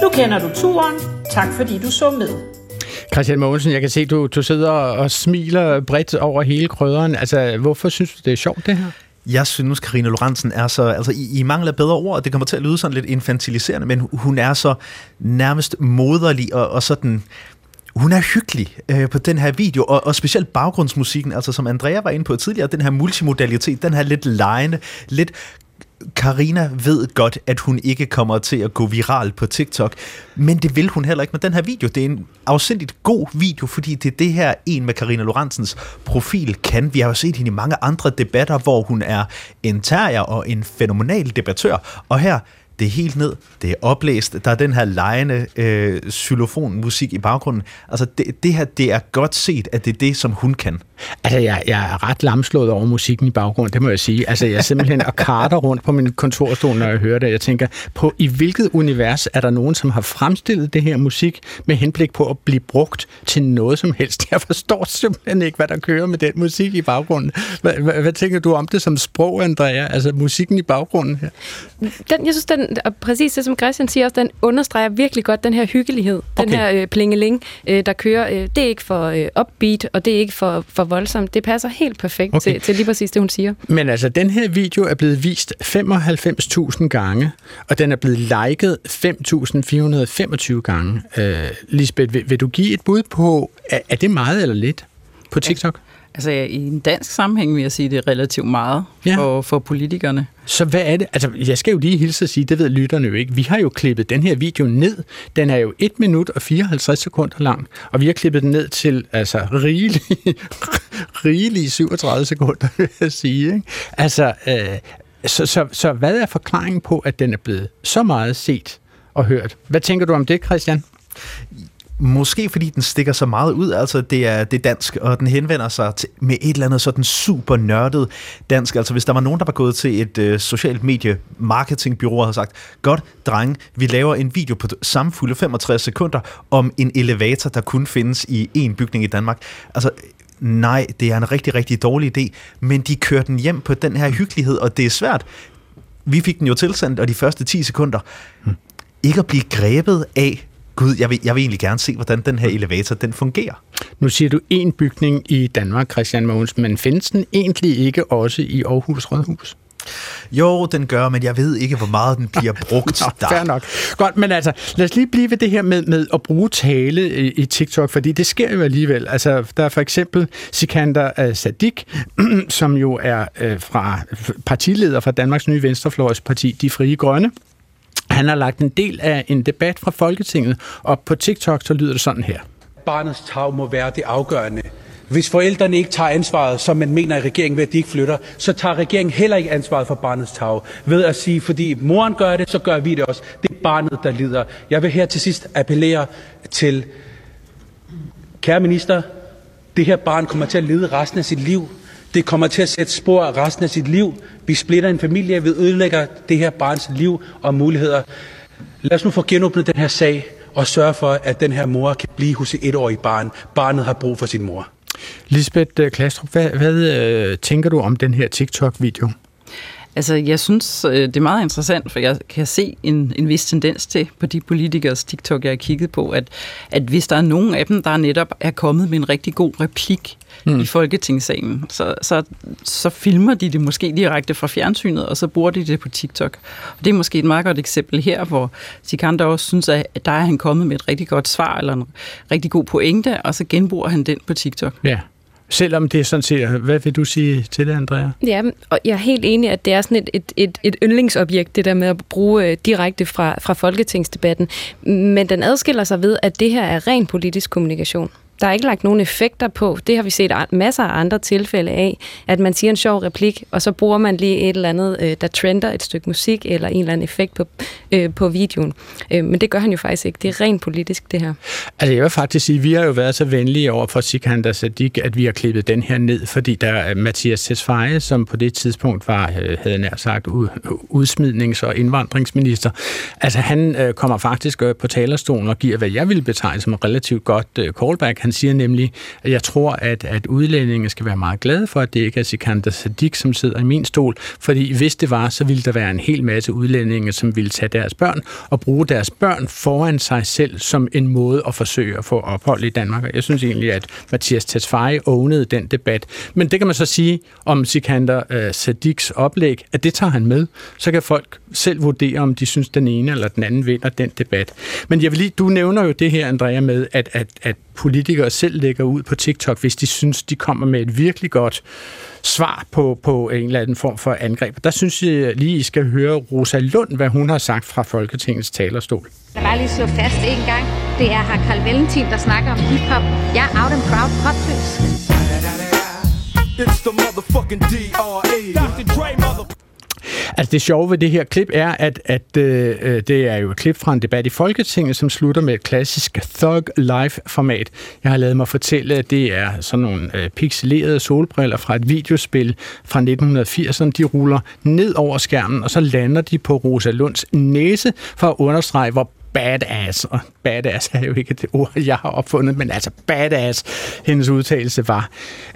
Nu kender du turen. Tak fordi du så med. Christian Mogensen, jeg kan se, du, du sidder og smiler bredt over hele krødderen. Altså, hvorfor synes du, det er sjovt, det her? Jeg synes, Karina Lorentzen er så... Altså, I, I mangler bedre ord, det kommer til at lyde sådan lidt infantiliserende, men hun er så nærmest moderlig og, og sådan hun er hyggelig øh, på den her video, og, og specielt baggrundsmusikken, altså som Andrea var inde på tidligere, den her multimodalitet, den her lidt lejende, lidt Karina ved godt, at hun ikke kommer til at gå viral på TikTok, men det vil hun heller ikke med den her video. Det er en afsindigt god video, fordi det er det her en med Karina Lorentzens profil kan. Vi har jo set hende i mange andre debatter, hvor hun er en terrier og en fænomenal debattør, og her det er helt ned, det er oplæst, der er den her lejende øh, xylofonmusik i baggrunden. Altså det, det her, det er godt set, at det er det, som hun kan. Altså jeg, jeg er ret lamslået over musikken i baggrunden, det må jeg sige. Altså jeg er simpelthen og karter rundt på min kontorstol, når jeg hører det. Jeg tænker, på i hvilket univers er der nogen, som har fremstillet det her musik med henblik på at blive brugt til noget som helst? Jeg forstår simpelthen ikke, hvad der kører med den musik i baggrunden. Hvad, hvad, hvad tænker du om det som sprog, Andrea? Altså musikken i baggrunden her? Den, jeg synes, den og præcis det, som Christian siger også, den understreger virkelig godt den her hyggelighed. Okay. Den her øh, plingeling, øh, der kører. Øh, det er ikke for øh, upbeat, og det er ikke for, for voldsomt. Det passer helt perfekt okay. til, til lige præcis det, hun siger. Men altså, den her video er blevet vist 95.000 gange, og den er blevet liket 5.425 gange. Øh, Lisbeth, vil, vil du give et bud på, er, er det meget eller lidt på TikTok? Altså i en dansk sammenhæng vil jeg sige, det er relativt meget ja. for, for politikerne. Så hvad er det? Altså, jeg skal jo lige hilse at sige, det ved lytterne jo ikke. Vi har jo klippet den her video ned. Den er jo 1 minut og 54 sekunder lang, og vi har klippet den ned til altså rigelige, rigelige 37 sekunder, vil jeg sige. Ikke? Altså, øh, så, så, så hvad er forklaringen på, at den er blevet så meget set og hørt? Hvad tænker du om det, Christian? Måske fordi den stikker så meget ud, altså det er, det er dansk, og den henvender sig til, med et eller andet sådan super nørdet dansk. Altså hvis der var nogen, der var gået til et øh, socialt medie marketingbyrå og havde sagt, godt drenge, vi laver en video på samme fulde 65 sekunder om en elevator, der kun findes i en bygning i Danmark. Altså nej, det er en rigtig, rigtig dårlig idé, men de kører den hjem på den her hyggelighed, og det er svært. Vi fik den jo tilsendt, og de første 10 sekunder, ikke at blive grebet af, gud, jeg vil, jeg vil egentlig gerne se, hvordan den her elevator, den fungerer. Nu siger du en bygning i Danmark, Christian Mogens, men findes den egentlig ikke også i Aarhus Rådhus? Jo, den gør, men jeg ved ikke, hvor meget den bliver brugt Nå, der. Fair nok. Godt, men altså, lad os lige blive ved det her med, med at bruge tale i, i TikTok, fordi det sker jo alligevel. Altså, der er for eksempel Sikander uh, Sadik, som jo er uh, fra partileder fra Danmarks nye Venstrefløjsparti, De Frie Grønne. Han har lagt en del af en debat fra Folketinget op på TikTok, så lyder det sådan her. Barnets tag må være det afgørende. Hvis forældrene ikke tager ansvaret, som man mener i regeringen ved, at de ikke flytter, så tager regeringen heller ikke ansvaret for barnets tag. Ved at sige, fordi moren gør det, så gør vi det også. Det er barnet, der lider. Jeg vil her til sidst appellere til, kære minister, det her barn kommer til at lide resten af sit liv. Det kommer til at sætte spor resten af sit liv. Vi splitter en familie, vi ødelægger det her barns liv og muligheder. Lad os nu få genåbnet den her sag og sørge for, at den her mor kan blive hos et etårigt barn. Barnet har brug for sin mor. Lisbeth øh, Klastrup, hvad, hvad øh, tænker du om den her TikTok-video? Altså, jeg synes, øh, det er meget interessant, for jeg kan se en, en vis tendens til på de politikers TikTok, jeg har kigget på, at, at hvis der er nogen af dem, der netop er kommet med en rigtig god replik mm. i Folketingssalen, så, så, så filmer de det måske direkte fra fjernsynet, og så bruger de det på TikTok. Og det er måske et meget godt eksempel her, hvor Sikander også synes, at der er han kommet med et rigtig godt svar, eller en rigtig god pointe, og så genbruger han den på TikTok. Ja. Selvom det er sådan set, hvad vil du sige til det, Andrea? Ja, og jeg er helt enig, at det er sådan et, et, et, et yndlingsobjekt, det der med at bruge øh, direkte fra, fra folketingsdebatten. Men den adskiller sig ved, at det her er ren politisk kommunikation. Der er ikke lagt nogen effekter på. Det har vi set masser af andre tilfælde af, at man siger en sjov replik, og så bruger man lige et eller andet, øh, der trender et stykke musik eller en eller anden effekt på, øh, på videoen. Øh, men det gør han jo faktisk ikke. Det er rent politisk, det her. Altså jeg vil faktisk sige, at vi har jo været så venlige over for Sikander Sadik, at vi har klippet den her ned, fordi der er Mathias Tesfaye, som på det tidspunkt var, øh, havde nær sagt, udsmidnings- og indvandringsminister. Altså han øh, kommer faktisk øh, på talerstolen og giver, hvad jeg vil betegne som et relativt godt callback han siger nemlig, at jeg tror, at, at udlændinge skal være meget glade for, at det ikke er Sikander Sadik, som sidder i min stol, fordi hvis det var, så ville der være en hel masse udlændinge, som ville tage deres børn og bruge deres børn foran sig selv som en måde at forsøge at få ophold i Danmark. Og jeg synes egentlig, at Mathias Tesfaye ownede den debat. Men det kan man så sige om Sikander øh, Sadiks oplæg, at det tager han med. Så kan folk selv vurdere, om de synes, den ene eller den anden vinder den debat. Men jeg vil lige, du nævner jo det her, Andrea, med, at, at, at politikere selv lægger ud på TikTok, hvis de synes, de kommer med et virkelig godt svar på, på en eller anden form for angreb. Der synes jeg lige, I skal høre Rosa Lund, hvad hun har sagt fra Folketingets talerstol. Jeg bare lige slå fast en gang. Det er her Carl Valentin, der snakker om hiphop. Jeg er out and proud popløs. It's the motherfucking D.R.E. Dr. Dre, mother... Altså det sjove ved det her klip er, at, at øh, øh, det er jo et klip fra en debat i Folketinget, som slutter med et klassisk Thug Life-format. Jeg har lavet mig fortælle, at det er sådan nogle øh, pixelerede solbriller fra et videospil fra 1980'erne. De ruller ned over skærmen, og så lander de på Rosa Lunds næse for at understrege, hvor badass, og badass er jo ikke det ord, jeg har opfundet, men altså badass, hendes udtalelse var.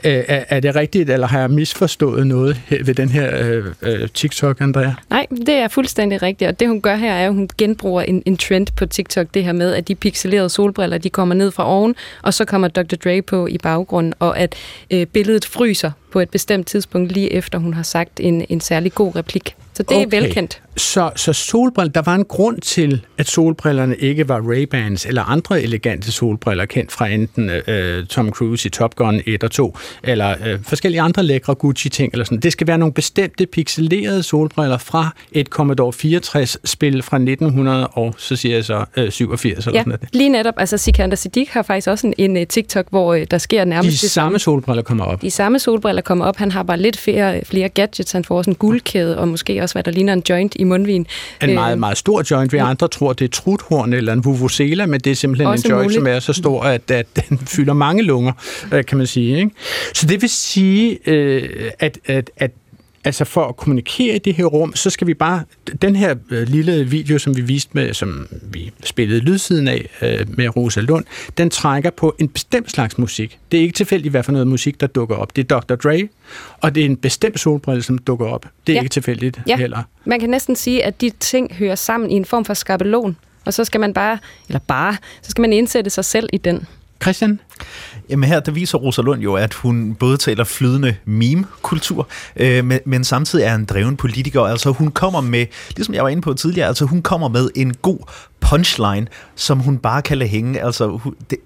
Øh, er, er det rigtigt, eller har jeg misforstået noget ved den her øh, øh, TikTok, Andrea? Nej, det er fuldstændig rigtigt, og det hun gør her er, at hun genbruger en, en trend på TikTok, det her med, at de pixelerede solbriller, de kommer ned fra oven, og så kommer Dr. Dre på i baggrunden, og at øh, billedet fryser på et bestemt tidspunkt, lige efter hun har sagt en, en særlig god replik. Så det okay. er velkendt. Så, så solbriller, der var en grund til, at solbrillerne ikke var Ray-Bans eller andre elegante solbriller, kendt fra enten øh, Tom Cruise i Top Gun 1 og 2, eller øh, forskellige andre lækre Gucci-ting. Eller sådan. Det skal være nogle bestemte pixelerede solbriller fra et Commodore 64-spil fra 1900 og så siger jeg så øh, 87 eller ja, sådan noget. lige netop. Altså Sikander Siddiq har faktisk også en, en uh, TikTok, hvor uh, der sker nærmest... De samme solbriller kommer op. De samme solbriller kommer op. Han har bare lidt flere, flere gadgets. Han får også en guldkæde og måske også, hvad der ligner en joint i mundvin. En meget, meget stor joint. Vi andre tror, det er truthorn eller en vuvuzela, men det er simpelthen også en joint, muligt. som er så stor, at, at den fylder mange lunger, kan man sige. Ikke? Så det vil sige, at, at, at Altså for at kommunikere i det her rum, så skal vi bare... Den her øh, lille video, som vi viste med, som vi spillede lydsiden af øh, med Rosa Lund, den trækker på en bestemt slags musik. Det er ikke tilfældigt, hvad for noget musik, der dukker op. Det er Dr. Dre, og det er en bestemt solbrille, som dukker op. Det er ja. ikke tilfældigt ja. heller. Man kan næsten sige, at de ting hører sammen i en form for skabelon, og så skal man bare, eller bare, så skal man indsætte sig selv i den. Christian? Jamen her, der viser Rosalund jo, at hun både taler flydende meme-kultur, øh, men, men samtidig er en dreven politiker. Altså hun kommer med, ligesom jeg var inde på tidligere, altså hun kommer med en god punchline, som hun bare kan lade hænge. Altså hun, det,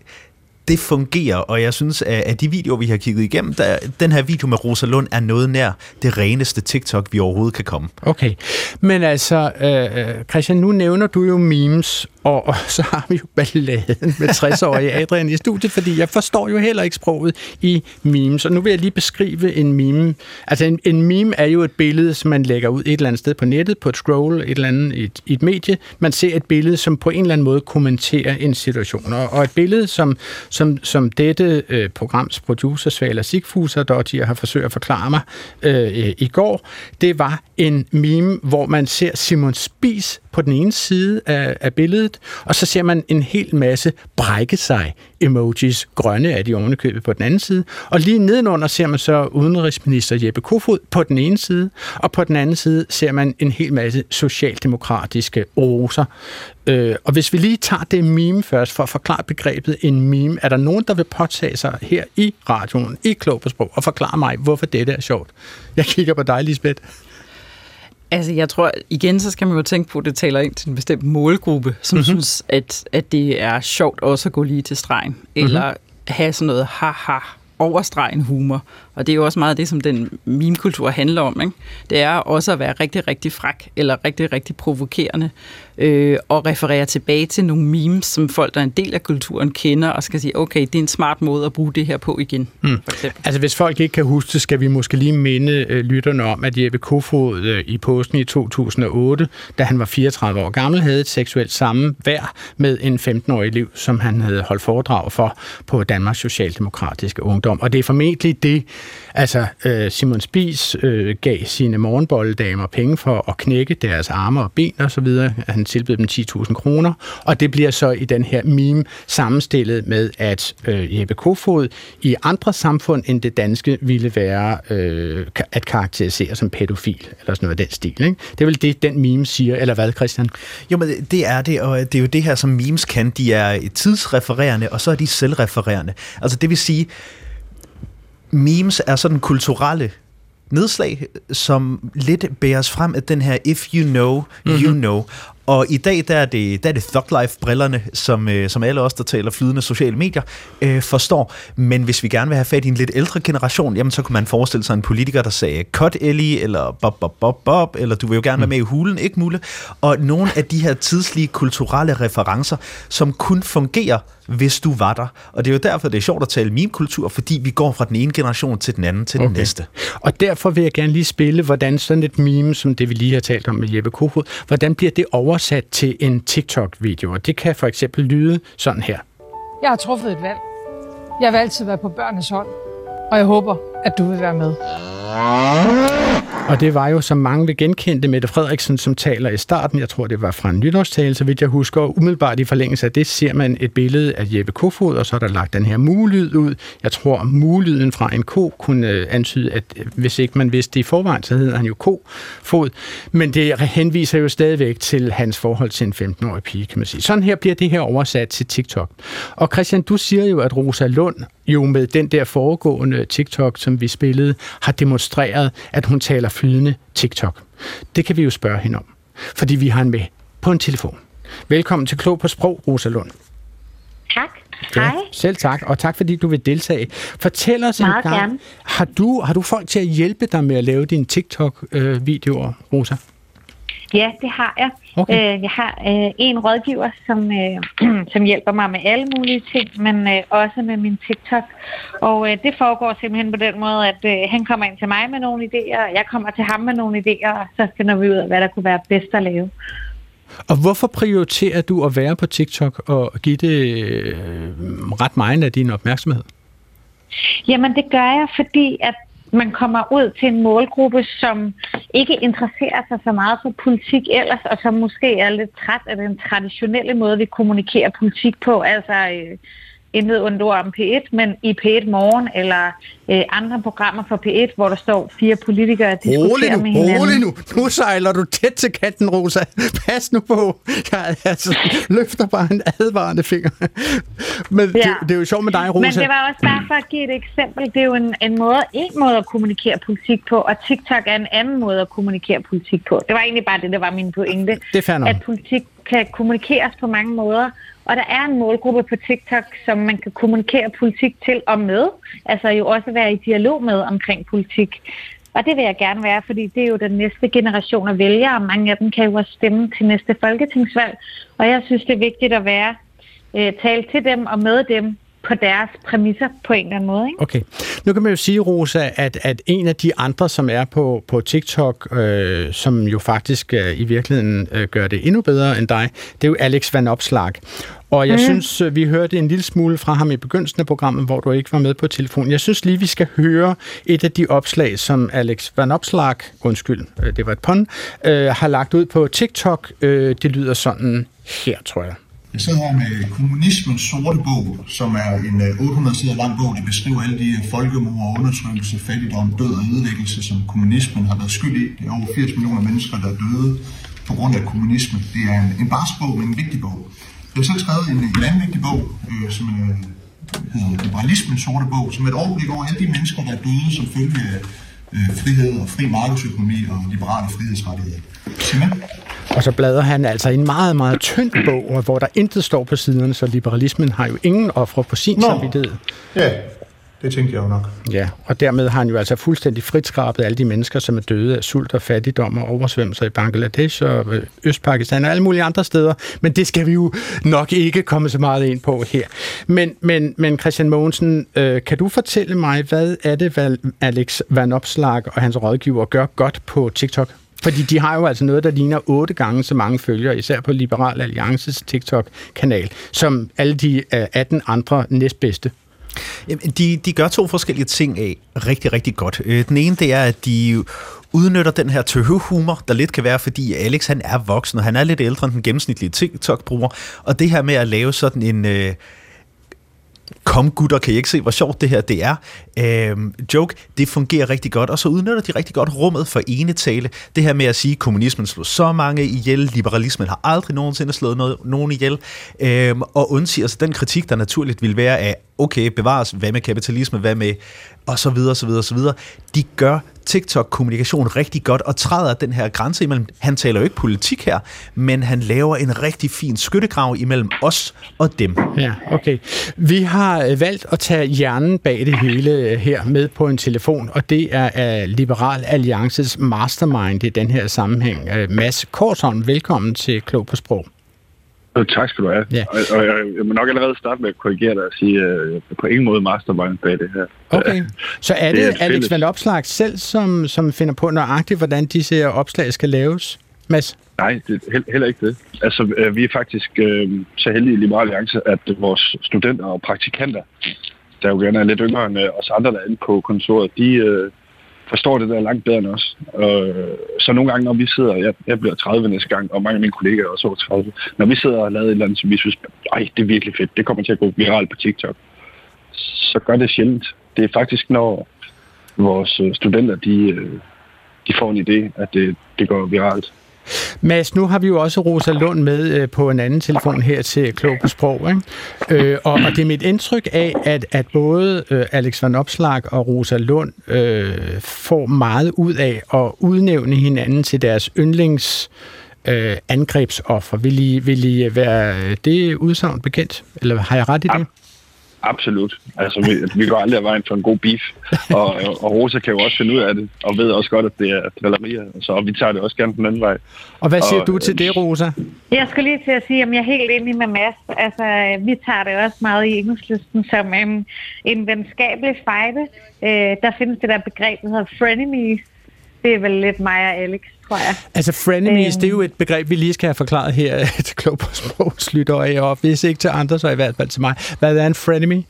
det fungerer, og jeg synes, at de videoer, vi har kigget igennem, der, den her video med Rosa Lund er noget nær det reneste TikTok, vi overhovedet kan komme. Okay, men altså, øh, øh Christian, nu nævner du jo memes, og, og så har vi jo balladen med 60-årige Adrian i studiet, fordi jeg forstår jo heller ikke sproget i memes. Og nu vil jeg lige beskrive en meme. Altså en, en meme er jo et billede, som man lægger ud et eller andet sted på nettet, på et scroll, et eller andet, et, et medie. Man ser et billede, som på en eller anden måde kommenterer en situation. Og, og et billede, som, som, som dette øh, programs producer, Svala Sigfuser, der de har forsøgt at forklare mig øh, i går, det var en meme, hvor man ser Simon Spies på den ene side af, af billedet, og så ser man en hel masse brække sig emojis, grønne er de ovenikøbet på den anden side, og lige nedenunder ser man så udenrigsminister Jeppe Kofod på den ene side, og på den anden side ser man en hel masse socialdemokratiske roser. Øh, og hvis vi lige tager det meme først, for at forklare begrebet en meme, er der nogen, der vil påtage sig her i radioen, i Klog på Sprog, og forklare mig, hvorfor dette er sjovt? Jeg kigger på dig, Lisbeth. Altså, jeg tror, igen, så skal man jo tænke på, at det taler ind til en bestemt målgruppe, som mm-hmm. synes, at, at det er sjovt også at gå lige til stregen, eller mm-hmm. have sådan noget haha overstregen humor. Og det er jo også meget det, som den meme-kultur handler om. Ikke? Det er også at være rigtig, rigtig frak, eller rigtig, rigtig provokerende, øh, og referere tilbage til nogle memes, som folk, der er en del af kulturen, kender, og skal sige, okay, det er en smart måde at bruge det her på igen. Mm. For altså hvis folk ikke kan huske det, skal vi måske lige minde øh, lytterne om, at Jeppe Kofod øh, i posten i 2008, da han var 34 år gammel, havde et seksuelt sammenvær med en 15-årig liv, som han havde holdt foredrag for på Danmarks Socialdemokratiske Ungdom. Og det er formentlig det, altså øh, Simon Spies øh, gav sine morgenbolledamer penge for at knække deres arme og ben og så videre. Han han tilbød dem 10.000 kroner, og det bliver så i den her meme sammenstillet med, at øh, Jeppe Kofod i andre samfund end det danske ville være øh, at karakterisere som pædofil, eller sådan noget af den stil. Ikke? Det er vel det, den meme siger, eller hvad, Christian? Jo, men det er det, og det er jo det her, som memes kan. De er tidsrefererende, og så er de selvrefererende. Altså det vil sige, memes er sådan kulturelle nedslag, som lidt bæres frem af den her if you know, mm-hmm. you know. Og i dag, der er det, der er det Thug Life-brillerne, som, øh, som alle os, der taler flydende sociale medier, øh, forstår. Men hvis vi gerne vil have fat i en lidt ældre generation, jamen så kunne man forestille sig en politiker, der sagde Cut Ellie, eller Bob Bob Bob Bob, eller du vil jo gerne være med i hulen, ikke muligt. Og nogle af de her tidslige kulturelle referencer, som kun fungerer, hvis du var der. Og det er jo derfor, det er sjovt at tale meme-kultur, fordi vi går fra den ene generation til den anden til okay. den næste. Og derfor vil jeg gerne lige spille, hvordan sådan et meme, som det vi lige har talt om med Jeppe Kofod, hvordan bliver det oversat til en TikTok-video? Og det kan for eksempel lyde sådan her. Jeg har truffet et valg. Jeg vil altid være på børnenes hold, og jeg håber, at du vil være med. Og det var jo, som mange vil genkende, Mette Frederiksen, som taler i starten. Jeg tror, det var fra en nytårstale, så vidt jeg husker. Og umiddelbart i forlængelse af det ser man et billede af Jeppe Kofod, og så er der lagt den her mulyd ud. Jeg tror, mulyden fra en ko kunne øh, antyde, at øh, hvis ikke man vidste det i forvejen, så hedder han jo Kofod. Men det henviser jo stadigvæk til hans forhold til en 15-årig pige, kan man sige. Sådan her bliver det her oversat til TikTok. Og Christian, du siger jo, at Rosa Lund jo med den der foregående TikTok, som vi spillede, har demonstreret, at hun taler flydende TikTok. Det kan vi jo spørge hende om, fordi vi har hende med på en telefon. Velkommen til Klog på Sprog, Rosa Lund. Tak. Ja, Hej. Selv tak, og tak fordi du vil deltage. Fortæl os Meget en gang, gerne. har du, har du folk til at hjælpe dig med at lave dine TikTok-videoer, Rosa? Ja, det har jeg. Okay. Øh, jeg har øh, en rådgiver, som, øh, som hjælper mig med alle mulige ting, men øh, også med min TikTok. Og øh, det foregår simpelthen på den måde, at øh, han kommer ind til mig med nogle idéer, og jeg kommer til ham med nogle idéer, og så finder vi ud af, hvad der kunne være bedst at lave. Og hvorfor prioriterer du at være på TikTok og give det øh, ret meget af din opmærksomhed? Jamen, det gør jeg, fordi at man kommer ud til en målgruppe, som ikke interesserer sig så meget for politik ellers, og som måske er lidt træt af den traditionelle måde, vi kommunikerer politik på. Altså øh, intet ondt ord om P1, men i P1 Morgen eller øh, andre programmer for P1, hvor der står fire politikere og diskuterer nu, med hinanden. rolig nu. Nu sejler du tæt til kanten, Rosa. Pas nu på. Jeg altså, løfter bare en advarende finger. Men ja. det, det, er jo sjovt med dig, Rosa. Men det var også bare for at give et eksempel. Det er jo en, en, måde, en måde at kommunikere politik på, og TikTok er en anden måde at kommunikere politik på. Det var egentlig bare det, der var min pointe. Det er fair nok. At politik kan kommunikeres på mange måder, og der er en målgruppe på TikTok, som man kan kommunikere politik til og med. Altså jo også være i dialog med omkring politik. Og det vil jeg gerne være, fordi det er jo den næste generation af vælgere, og mange af dem kan jo også stemme til næste folketingsvalg. Og jeg synes, det er vigtigt at være øh, tale til dem og med dem på deres præmisser på en eller anden måde. Ikke? Okay. Nu kan man jo sige, Rosa, at, at en af de andre, som er på, på TikTok, øh, som jo faktisk øh, i virkeligheden øh, gør det endnu bedre end dig, det er jo Alex Van Opslag. Og jeg mm. synes, øh, vi hørte en lille smule fra ham i begyndelsen af programmet, hvor du ikke var med på telefonen. Jeg synes lige, vi skal høre et af de opslag, som Alex Van Opslag, undskyld, øh, det var et pun, øh, har lagt ud på TikTok. Øh, det lyder sådan her, tror jeg. Jeg sidder her med Kommunismens sorte bog, som er en øh, 800 sider lang bog, der beskriver alle de øh, folkemord, undertrykkelse, fattigdom, død og ødelæggelse, som kommunismen har været skyld i. Det er over 80 millioner mennesker, der er døde på grund af kommunismen. Det er en, en barsbog, men en vigtig bog. Jeg har selv skrevet en, en anden vigtig bog, øh, som øh, hedder Liberalismens sorte bog, som er et overblik over alle de mennesker, der er døde som følge af øh, frihed og fri markedsøkonomi og liberale frihedsrettigheder. Simpelthen. Og så bladrer han altså en meget, meget tynd bog, hvor der intet står på siderne, så liberalismen har jo ingen ofre på sin Nå. samvittighed. Ja, det tænkte jeg jo nok. Ja, og dermed har han jo altså fuldstændig fritskrabet alle de mennesker, som er døde af sult og fattigdom og oversvømmelser i Bangladesh og øh, Østpakistan og alle mulige andre steder. Men det skal vi jo nok ikke komme så meget ind på her. Men, men, men Christian Mogensen, øh, kan du fortælle mig, hvad er det, hvad Alex Van Opslag og hans rådgiver gør godt på TikTok? Fordi de har jo altså noget, der ligner otte gange så mange følgere, især på Liberal Alliances TikTok-kanal, som alle de øh, 18 andre næstbedste. Jamen, de, de gør to forskellige ting af rigtig, rigtig godt. Øh, den ene, det er, at de udnytter den her tøhøhumor, der lidt kan være, fordi Alex han er voksen, og han er lidt ældre end den gennemsnitlige TikTok-bruger. Og det her med at lave sådan en... Øh, kom gutter, kan I ikke se, hvor sjovt det her det er? Øh, joke, det fungerer rigtig godt, og så udnytter de rigtig godt rummet for enetale. Det her med at sige, at kommunismen slog så mange ihjel, liberalismen har aldrig nogensinde slået noget, nogen ihjel, øh, og undsiger sig den kritik, der naturligt vil være af, okay, bevares, hvad med kapitalisme, hvad med, og så videre, så videre, så videre. De gør TikTok-kommunikation rigtig godt, og træder den her grænse imellem, han taler jo ikke politik her, men han laver en rigtig fin skyttegrav imellem os og dem. Ja, okay. Vi har øh, valgt at tage hjernen bag det hele øh, her med på en telefon, og det er øh, Liberal Alliances mastermind i den her sammenhæng. Mads Korsholm, velkommen til Klog på Sprog. Øh, Tak skal du have. Ja. Og, og jeg, jeg må nok allerede starte med at korrigere dig og sige, er på ingen måde mastermind bag det her. Okay. Så er Det det, er Alex fælles- Van Opslag selv, som, som finder på nøjagtigt, hvordan disse opslag skal laves? Mads? Nej, det er he- heller ikke det. Altså, øh, vi er faktisk øh, så heldige i Liberal Alliance, at vores studenter og praktikanter, der jo gerne er lidt yngre end øh, os andre derinde på kontoret, de øh, forstår det der langt bedre end os. Og, øh, så nogle gange, når vi sidder, jeg, jeg bliver 30 næste gang, og mange af mine kollegaer er også over 30, når vi sidder og laver et eller andet, som vi synes, ej, det er virkelig fedt, det kommer til at gå viralt på TikTok, så gør det sjældent. Det er faktisk, når vores øh, studenter, de, øh, de får en idé, at det, det går viralt. Mads, nu har vi jo også Rosa Lund med øh, på en anden telefon her til Klog på Sprog. Ikke? Øh, og, og det er mit indtryk af, at, at både øh, Alex van Opslag og Rosa Lund øh, får meget ud af at udnævne hinanden til deres yndlings øh, angrebsoffer. Vil I, vil I øh, være det udsagn bekendt? Eller har jeg ret i det? Absolut. Altså, vi, vi går aldrig af vejen for en god beef. Og, og Rosa kan jo også finde ud af det, og ved også godt, at det er drillerier. Så og vi tager det også gerne den anden vej. Og hvad siger og, du til det, Rosa? Jeg skulle lige til at sige, at jeg er helt enig med Mads. Altså, vi tager det også meget i enhedslisten som en, en venskabelig fejde. Øh, der findes det der begreb, der hedder frenemies. Det er vel lidt mig og Alex, tror jeg. Altså frenemies, øhm. det er jo et begreb, vi lige skal have forklaret her til Klog på Sprogslytter af, og hvis ikke til andre, så i hvert fald til mig. Hvad er en frenemy?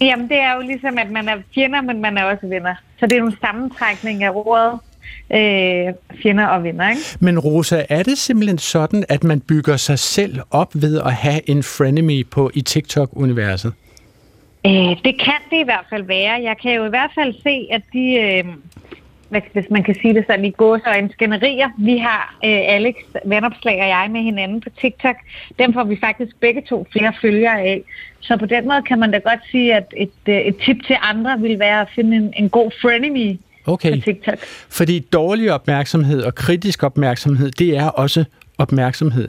Jamen, det er jo ligesom, at man er fjender, men man er også venner. Så det er en sammentrækning af ordet øh, fjender og venner. Ikke? Men Rosa, er det simpelthen sådan, at man bygger sig selv op ved at have en frenemy på i TikTok-universet? Øh, det kan det i hvert fald være. Jeg kan jo i hvert fald se, at de... Øh, hvis man kan sige det sådan, i gåsøjne skænderier. Vi har øh, Alex Vandopslag og jeg med hinanden på TikTok. Dem får vi faktisk begge to flere følgere af. Så på den måde kan man da godt sige, at et, øh, et tip til andre vil være at finde en, en god frenemy okay. på TikTok. Fordi dårlig opmærksomhed og kritisk opmærksomhed, det er også opmærksomhed.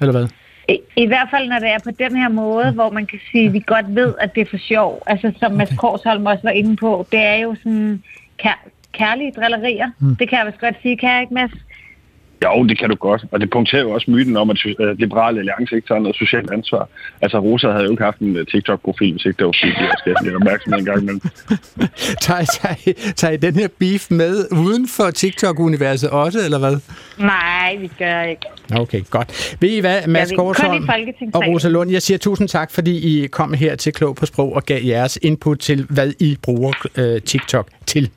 Eller hvad? I, I hvert fald, når det er på den her måde, mm. hvor man kan sige, at vi godt ved, at det er for sjov. Altså, som. Mads Korsholm også var inde på, det er jo sådan kærlige drillerier. Mm. Det kan jeg vist godt sige, kan jeg ikke, Mads? Jo, det kan du godt. Og det punkterer jo også myten om, at Liberale Alliance ikke tager noget socialt ansvar. Altså, Rosa havde jo ikke haft en øh, TikTok-profil, hvis ikke det var fordi, de skal lidt opmærksomhed en gang imellem. tager, tager, tager I den her beef med uden for TikTok-universet også, eller hvad? Nej, vi gør ikke. Okay, godt. Ved I hvad, Mads ja, Gårdsholm og Rosa Lund, jeg siger tusind tak, fordi I kom her til Klog på Sprog og gav jeres input til, hvad I bruger uh, TikTok til.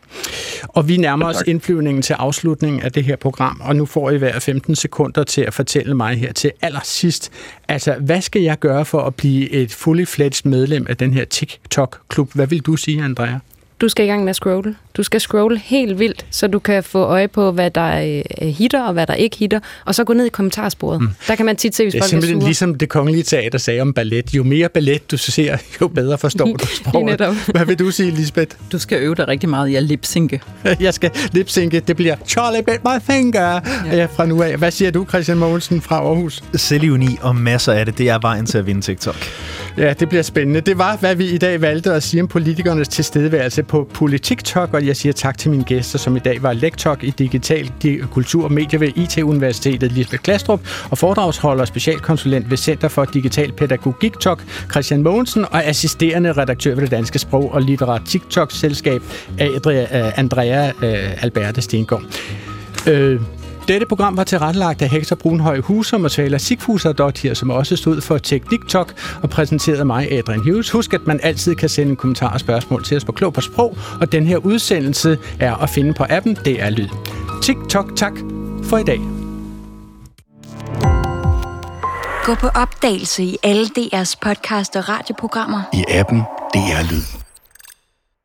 Og vi nærmer os indflyvningen til afslutningen af det her program, og nu får I hver 15 sekunder til at fortælle mig her til allersidst, altså hvad skal jeg gøre for at blive et fully fledged medlem af den her TikTok-klub? Hvad vil du sige, Andrea? Du skal i gang med at scrolle. Du skal scrolle helt vildt, så du kan få øje på, hvad der er hitter og hvad der ikke hitter, og så gå ned i kommentarsporet. Mm. Der kan man tit se, hvis folk er simpelthen ligesom det kongelige teater sagde om ballet. Jo mere ballet du ser, jo bedre forstår du sproget. Hvad vil du sige, Lisbeth? Du skal øve dig rigtig meget i at lipsynke. Jeg skal lipsynke. Det bliver Charlie bit my finger ja. fra nu af. Hvad siger du, Christian Mogensen fra Aarhus? Selvivni og masser af det, det er vejen til at vinde TikTok. Ja, det bliver spændende. Det var, hvad vi i dag valgte at sige om politikernes tilstedeværelse på PolitiKtok, og jeg siger tak til mine gæster, som i dag var lektok i digital kultur og medier ved IT-universitetet Lisbeth Klastrup, og foredragsholder og specialkonsulent ved Center for Digital Pædagogik TOK, Christian Mogensen, og assisterende redaktør ved det Danske Sprog- og Litterat TikTok-selskab, Adria, Andrea øh, Alberte Stengård. Øh, dette program var tilrettelagt af Hector Brunhøj Husum og Svala Sigfuser som også stod for TikTok og præsenterede mig, Adrian Hughes. Husk, at man altid kan sende en kommentar og spørgsmål til os på Klog på Sprog, og den her udsendelse er at finde på appen Det er Lyd. TikTok, tak for i dag. Gå på opdagelse i alle DR's podcast og radioprogrammer. I appen Det er Lyd.